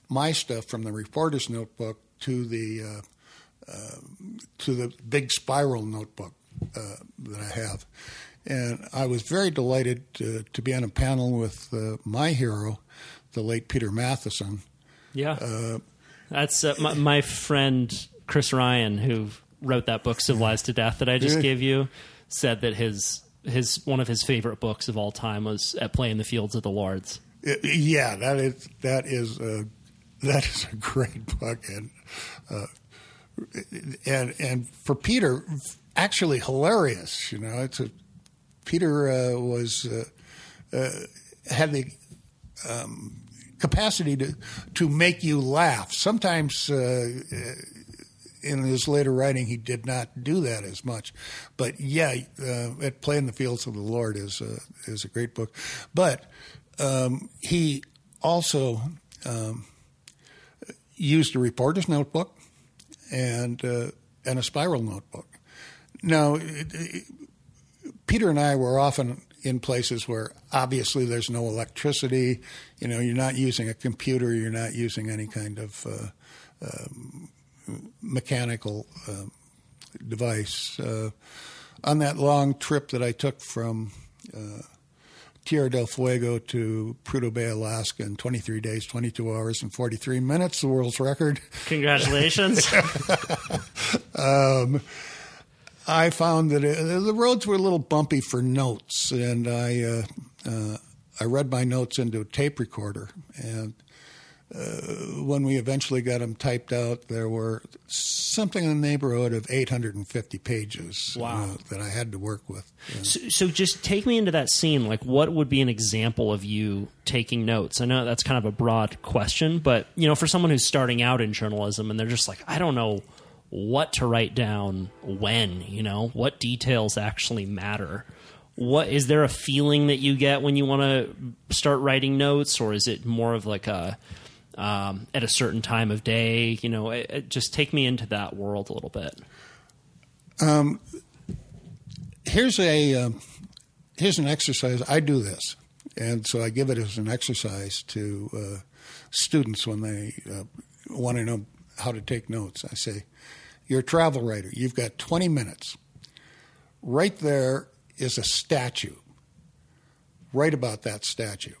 my stuff from the reporter's notebook to the uh, uh, to the big spiral notebook uh, that I have. And I was very delighted to, to be on a panel with uh, my hero, the late Peter Matthiessen. Yeah, uh, that's uh, my, my friend Chris Ryan who wrote that book civilized to death that i just gave you said that his his one of his favorite books of all time was at play in the fields of the lords yeah that is that is a that is a great book and uh, and and for peter actually hilarious you know it's a peter uh, was uh, uh had the um, capacity to to make you laugh sometimes uh, in his later writing, he did not do that as much. But yeah, uh, at Play in the Fields of the Lord is a, is a great book. But um, he also um, used a reporter's notebook and uh, and a spiral notebook. Now, it, it, Peter and I were often in places where obviously there's no electricity. You know, you're not using a computer. You're not using any kind of uh, um, mechanical uh, device. Uh, on that long trip that I took from uh, Tierra del Fuego to Prudhoe Bay, Alaska, in 23 days, 22 hours, and 43 minutes, the world's record. Congratulations. um, I found that it, the roads were a little bumpy for notes, and I uh, uh, I read my notes into a tape recorder, and uh, when we eventually got them typed out, there were something in the neighborhood of 850 pages wow. uh, that I had to work with. So, so, just take me into that scene. Like, what would be an example of you taking notes? I know that's kind of a broad question, but you know, for someone who's starting out in journalism and they're just like, I don't know what to write down when. You know, what details actually matter what is there a feeling that you get when you want to start writing notes or is it more of like a um, at a certain time of day? You know, it, it just take me into that world a little bit. Um, here's a uh, here's an exercise. I do this, and so I give it as an exercise to uh, students when they uh, want to know how to take notes. I say, "You're a travel writer. You've got 20 minutes. Right there is a statue. Write about that statue.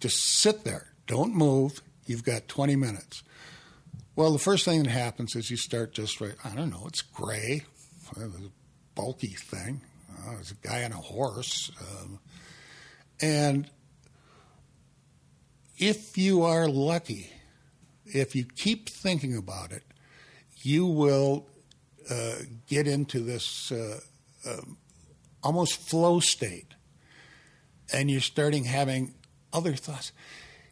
Just sit there. Don't move. You've got 20 minutes. Well, the first thing that happens is you start just right. I don't know. It's gray, It's a bulky thing. Uh, there's a guy on a horse, um, and if you are lucky, if you keep thinking about it, you will uh, get into this uh, um, almost flow state, and you're starting having other thoughts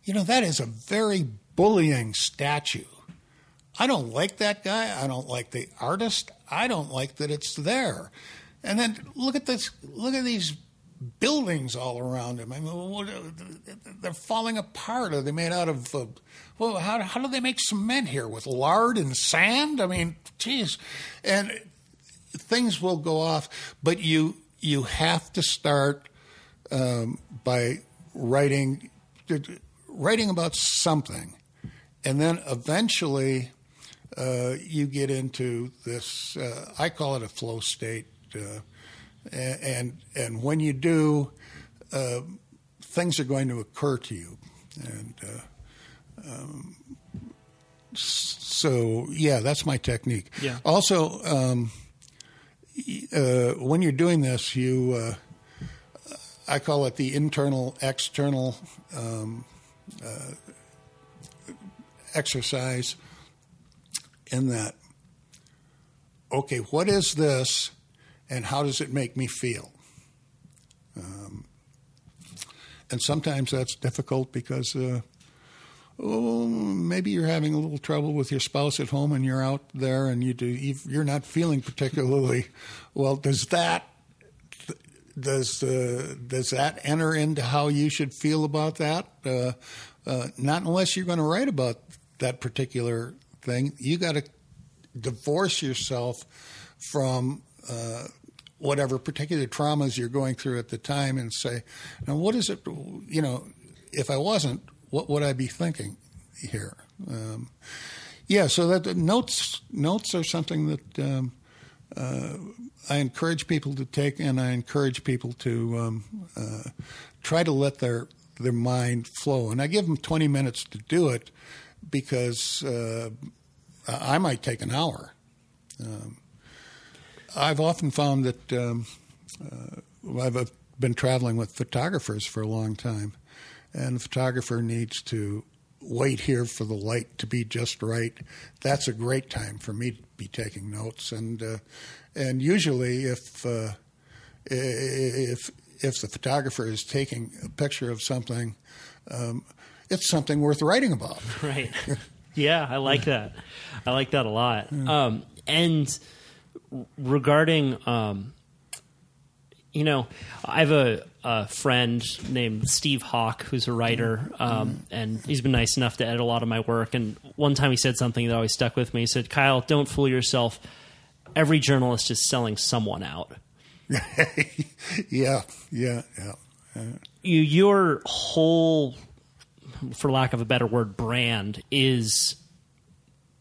you know, that is a very bullying statue. I don't like that guy. I don't like the artist. I don't like that it's there. And then look at this. Look at these buildings all around him. I mean, they're falling apart. Are they made out of? Uh, well, how how do they make cement here with lard and sand? I mean, geez, and things will go off. But you you have to start um, by writing writing about something, and then eventually uh, you get into this. Uh, I call it a flow state, uh, and and when you do, uh, things are going to occur to you, and uh, um, so yeah, that's my technique. Yeah. Also, um, uh, when you're doing this, you. I call it the internal external um, uh, exercise in that, okay, what is this and how does it make me feel? Um, and sometimes that's difficult because uh, oh, maybe you're having a little trouble with your spouse at home and you're out there and you do you're not feeling particularly well. Does that does uh, does that enter into how you should feel about that? Uh, uh, not unless you're going to write about that particular thing, you got to divorce yourself from uh, whatever particular traumas you're going through at the time and say, now what is it, you know, if I wasn't, what would I be thinking here? Um, yeah, so that notes notes are something that um, uh, I encourage people to take, and I encourage people to um, uh, try to let their their mind flow. And I give them 20 minutes to do it because uh, I might take an hour. Um, I've often found that um, uh, I've been traveling with photographers for a long time, and the photographer needs to wait here for the light to be just right. That's a great time for me to be taking notes, and uh, and usually if uh, if if the photographer is taking a picture of something, um, it's something worth writing about. Right. yeah, I like that. I like that a lot. Um, and regarding, um, you know, I have a, a, friend named Steve Hawk who's a writer, um, and he's been nice enough to edit a lot of my work. And one time he said something that always stuck with me. He said, "Kyle, don't fool yourself. Every journalist is selling someone out." yeah, yeah, yeah. You, your whole, for lack of a better word, brand is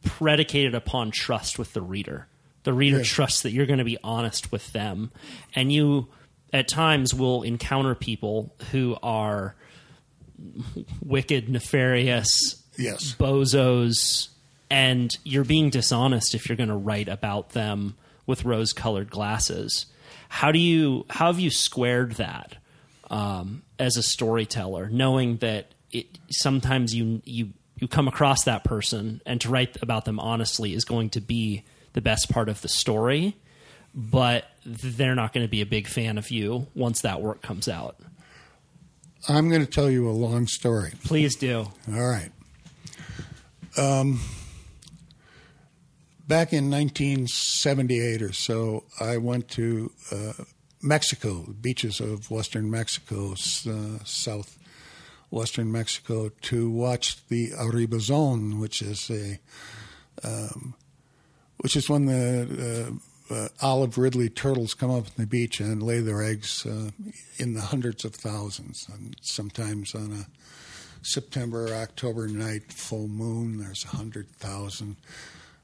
predicated upon trust with the reader. The reader yeah. trusts that you're going to be honest with them, and you at times will encounter people who are wicked, nefarious, yes, bozos, and you're being dishonest if you're going to write about them with rose-colored glasses. How do you how have you squared that um, as a storyteller, knowing that it, sometimes you you you come across that person and to write about them honestly is going to be the best part of the story, but they're not going to be a big fan of you once that work comes out. I'm going to tell you a long story. Please do. All right. Um, back in 1978 or so, I went to uh, Mexico, the beaches of western Mexico, uh, south western Mexico, to watch the Arribazon, which is a um, which is when the uh, uh, olive ridley turtles come up on the beach and lay their eggs uh, in the hundreds of thousands, and sometimes on a September or October night, full moon, there's a hundred thousand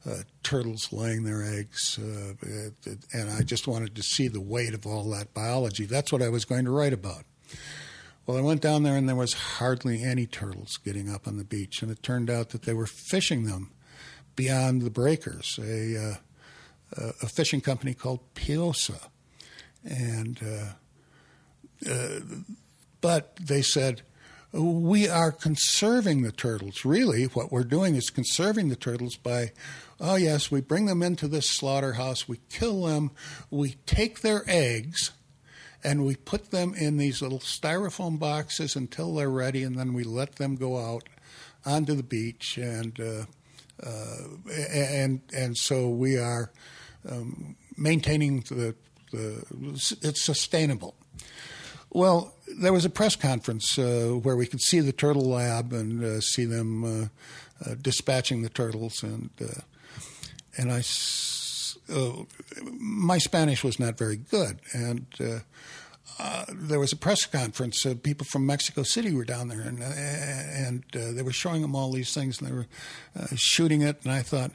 uh, turtles laying their eggs, uh, and I just wanted to see the weight of all that biology. That's what I was going to write about. Well, I went down there and there was hardly any turtles getting up on the beach, and it turned out that they were fishing them beyond the breakers. A, uh, a fishing company called Piosa, and uh, uh, but they said we are conserving the turtles. Really, what we're doing is conserving the turtles by Oh, yes, we bring them into this slaughterhouse, we kill them, we take their eggs, and we put them in these little styrofoam boxes until they're ready, and then we let them go out onto the beach, and uh, and and so we are um, maintaining the, the it's sustainable. Well, there was a press conference uh, where we could see the turtle lab and uh, see them uh, uh, dispatching the turtles, and and I, uh, my Spanish was not very good, and uh, uh, there was a press conference. Uh, people from Mexico City were down there, and uh, and uh, they were showing them all these things, and they were shooting it. And I thought,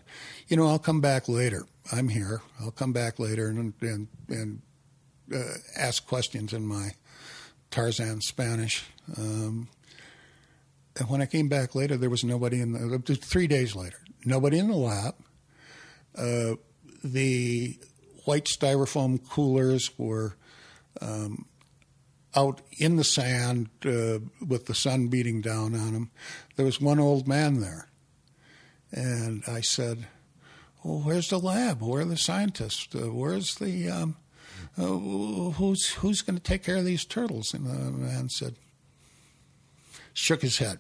you know, I'll come back later. I'm here. I'll come back later and and and ask questions in my Tarzan Spanish. Um, and when I came back later, there was nobody in the. Three days later, nobody in the lab uh, the white styrofoam coolers were um, out in the sand uh, with the sun beating down on him, There was one old man there. And I said, well, where's the lab? Where are the scientists? Uh, where's the um, uh, who's who's going to take care of these turtles? And the man said, shook his head,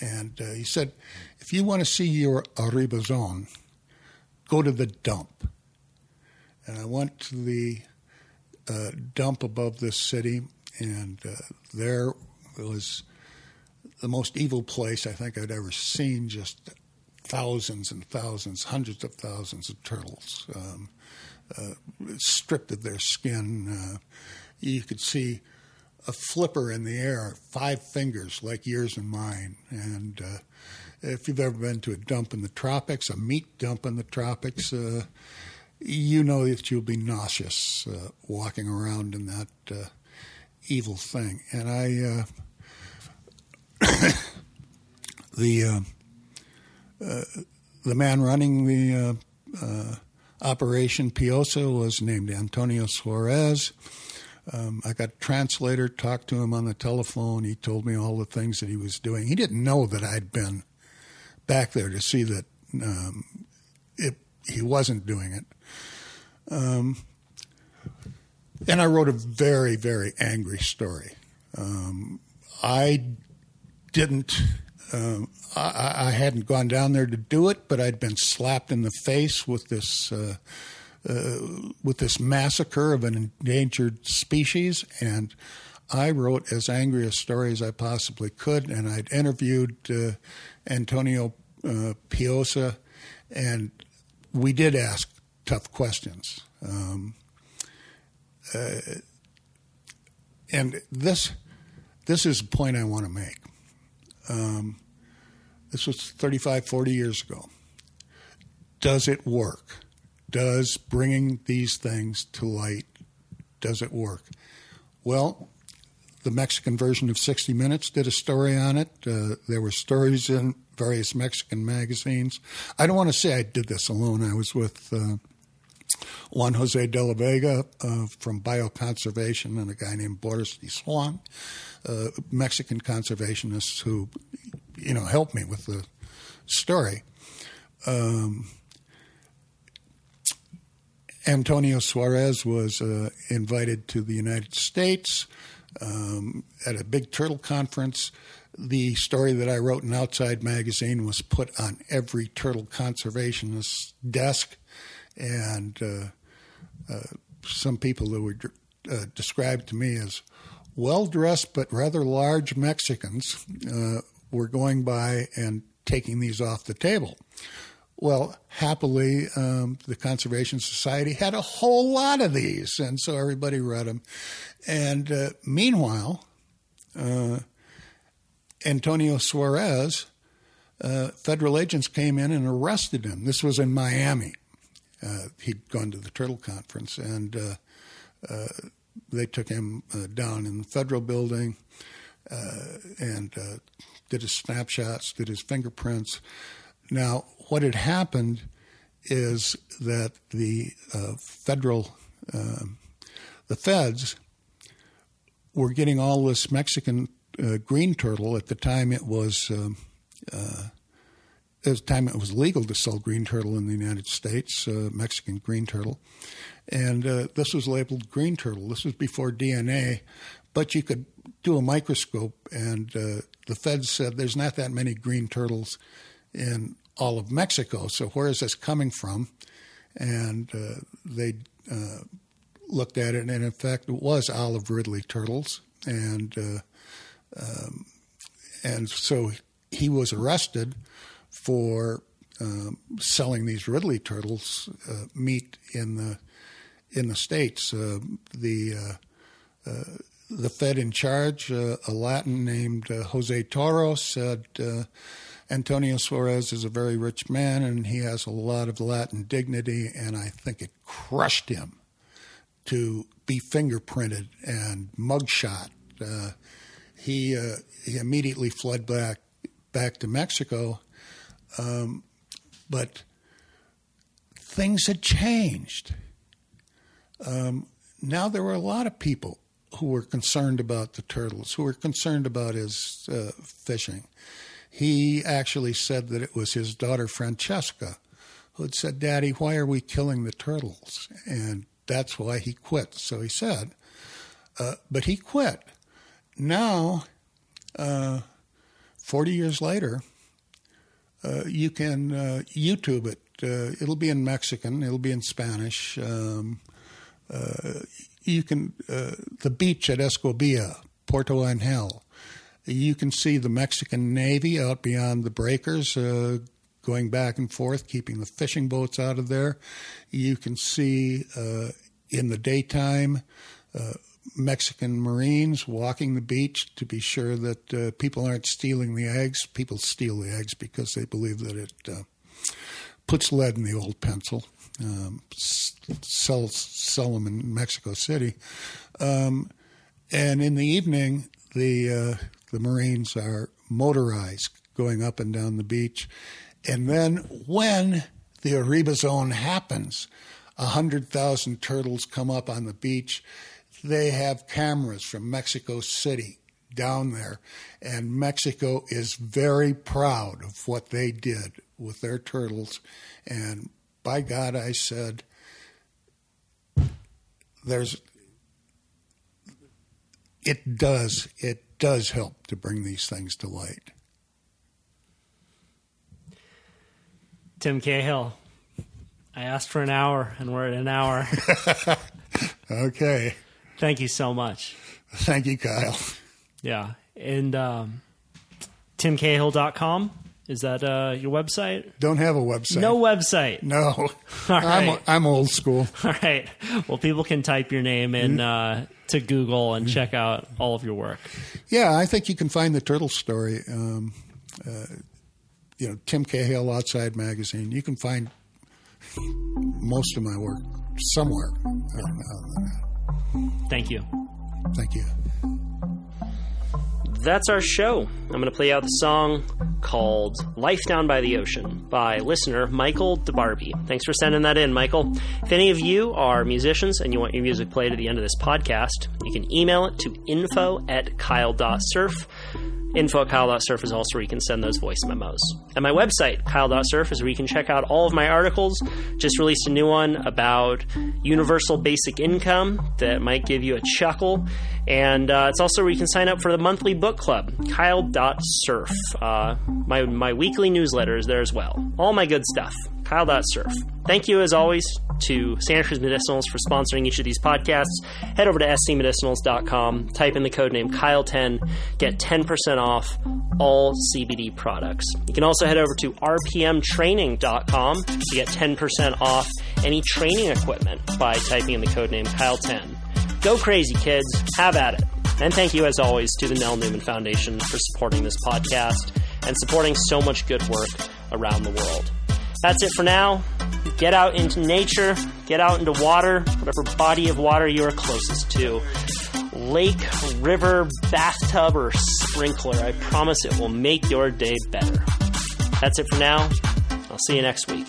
and uh, he said, if you want to see your Arribazon, go to the dump. And I went to the uh, dump above this city, and uh, there was the most evil place I think I'd ever seen. Just thousands and thousands, hundreds of thousands of turtles, um, uh, stripped of their skin. Uh, you could see a flipper in the air, five fingers like yours and mine. And uh, if you've ever been to a dump in the tropics, a meat dump in the tropics, uh, you know that you'll be nauseous uh, walking around in that uh, evil thing. And I, uh, the uh, uh, the man running the operation Piosa was named Antonio Suarez. Um, I got a translator, talked to him on the telephone. He told me all the things that he was doing. He didn't know that I'd been back there to see that um, it, he wasn't doing it. Um, and I wrote a very, very angry story. Um, I didn't, um, I, I, hadn't gone down there to do it, but I'd been slapped in the face with this. Uh, uh, with this massacre of an endangered species, and I wrote as angry a story as I possibly could, and I'd interviewed uh, Antonio uh, Piosa, and we did ask tough questions. Um, and this this is the point I want to make. Um, this was 35, 40 years ago. Does it work? Does bringing these things to light, does it work? Well, the Mexican version of 60 Minutes did a story on it. Uh, there were stories in various Mexican magazines. I don't want to say I did this alone. I was with uh, Juan Jose de la Vega uh, from Bioconservation and a guy named Boris de Swan, uh, Mexican conservationists who, you know, helped me with the story. Um, Antonio Suarez was uh, invited to the United States um, at a big turtle conference. The story that I wrote in Outside Magazine was put on every turtle conservationist's desk, and uh, uh, some people that were uh, described to me as well dressed but rather large Mexicans uh, were going by and taking these off the table. Well, happily, um, the Conservation Society had a whole lot of these, and so everybody read them. And uh, meanwhile, uh, Antonio Suarez, federal agents came in and arrested him. This was in Miami. Uh, he'd gone to the Turtle Conference, and uh, uh, they took him down in the federal building and did his snapshots, did his fingerprints. Now, what had happened is that the uh, federal, uh, the feds, were getting all this Mexican uh, green turtle. At the time, it was um, uh, the time it was legal to sell green turtle in the United States, uh, Mexican green turtle, and uh, this was labeled green turtle. This was before DNA, but you could do a microscope, and the feds said there's not that many green turtles in all of Mexico. So where is this coming from? And uh, they uh, looked at it, and in fact, it was olive ridley turtles, and uh, um, and so he was arrested for um, selling these ridley turtles uh, meat in the in the states. Uh, the uh, the Fed in charge, a Latin named Jose Toro, said Antonio Suarez is a very rich man and he has a lot of Latin dignity, and I think it crushed him to be fingerprinted and mugshot. Uh, he uh, he immediately fled back back to Mexico, um, but things had changed. Um, now there were a lot of people who were concerned about the turtles, who were concerned about his uh, fishing he actually said that it was his daughter Francesca who had said, Daddy, why are we killing the turtles? And that's why he quit. So he said, uh, but he quit. Now, uh, 40 years later, you can uh, YouTube it. Uh, it'll be in Mexican, it'll be in Spanish. Um, uh, you can, the beach at Escobilla, Puerto Angel, you can see the Mexican Navy out beyond the breakers uh, going back and forth, keeping the fishing boats out of there. You can see uh, in the daytime uh, Mexican Marines walking the beach to be sure that uh, people aren't stealing the eggs. People steal the eggs because they believe that it uh, puts lead in the old pencil. Um, sell sell them in Mexico City, um, and in the evening the uh, the Marines are motorized going up and down the beach, and then when the Arribazon happens, a hundred thousand turtles come up on the beach they have cameras from Mexico City down there, and Mexico is very proud of what they did with their turtles. And by God, I said, there's, it does, it does help to bring these things to light. Tim Cahill, I asked for an hour, and we're at an hour. okay. Thank you so much. Thank you, Kyle. Yeah. And um, timcahill.com. Is that uh, your website? Don't have a website. No website. No. I'm, I'm old school. All right. Well, people can type your name in mm-hmm. uh, to Google and check out all of your work. Yeah, I think you can find the turtle story. Um, uh, you know, Tim Cahill Outside Magazine. You can find most of my work somewhere. Thank you. Thank you. That's our show. I'm going to play out the song called Life Down by the Ocean by listener Michael DeBarbie. Thanks for sending that in, Michael. If any of you are musicians and you want your music played at the end of this podcast, you can email it to info at kyle.surf. Info at kyle.surf is also where you can send those voice memos. And my website, kyle.surf, is where you can check out all of my articles. Just released a new one about universal basic income that might give you a chuckle. And uh, it's also where you can sign up for the monthly book club, kyle.surf. Uh, my, my weekly newsletter is there as well. All my good stuff. Kyle.surf. Thank you, as always, to Cruz Medicinals for sponsoring each of these podcasts. Head over to scmedicinals.com, type in the code name Kyle10, get 10% off all CBD products. You can also head over to rpmtraining.com to get 10% off any training equipment by typing in the code name Kyle10. Go crazy, kids. Have at it. And thank you, as always, to the Nell Newman Foundation for supporting this podcast and supporting so much good work around the world. That's it for now. Get out into nature, get out into water, whatever body of water you are closest to. Lake, river, bathtub, or sprinkler. I promise it will make your day better. That's it for now. I'll see you next week.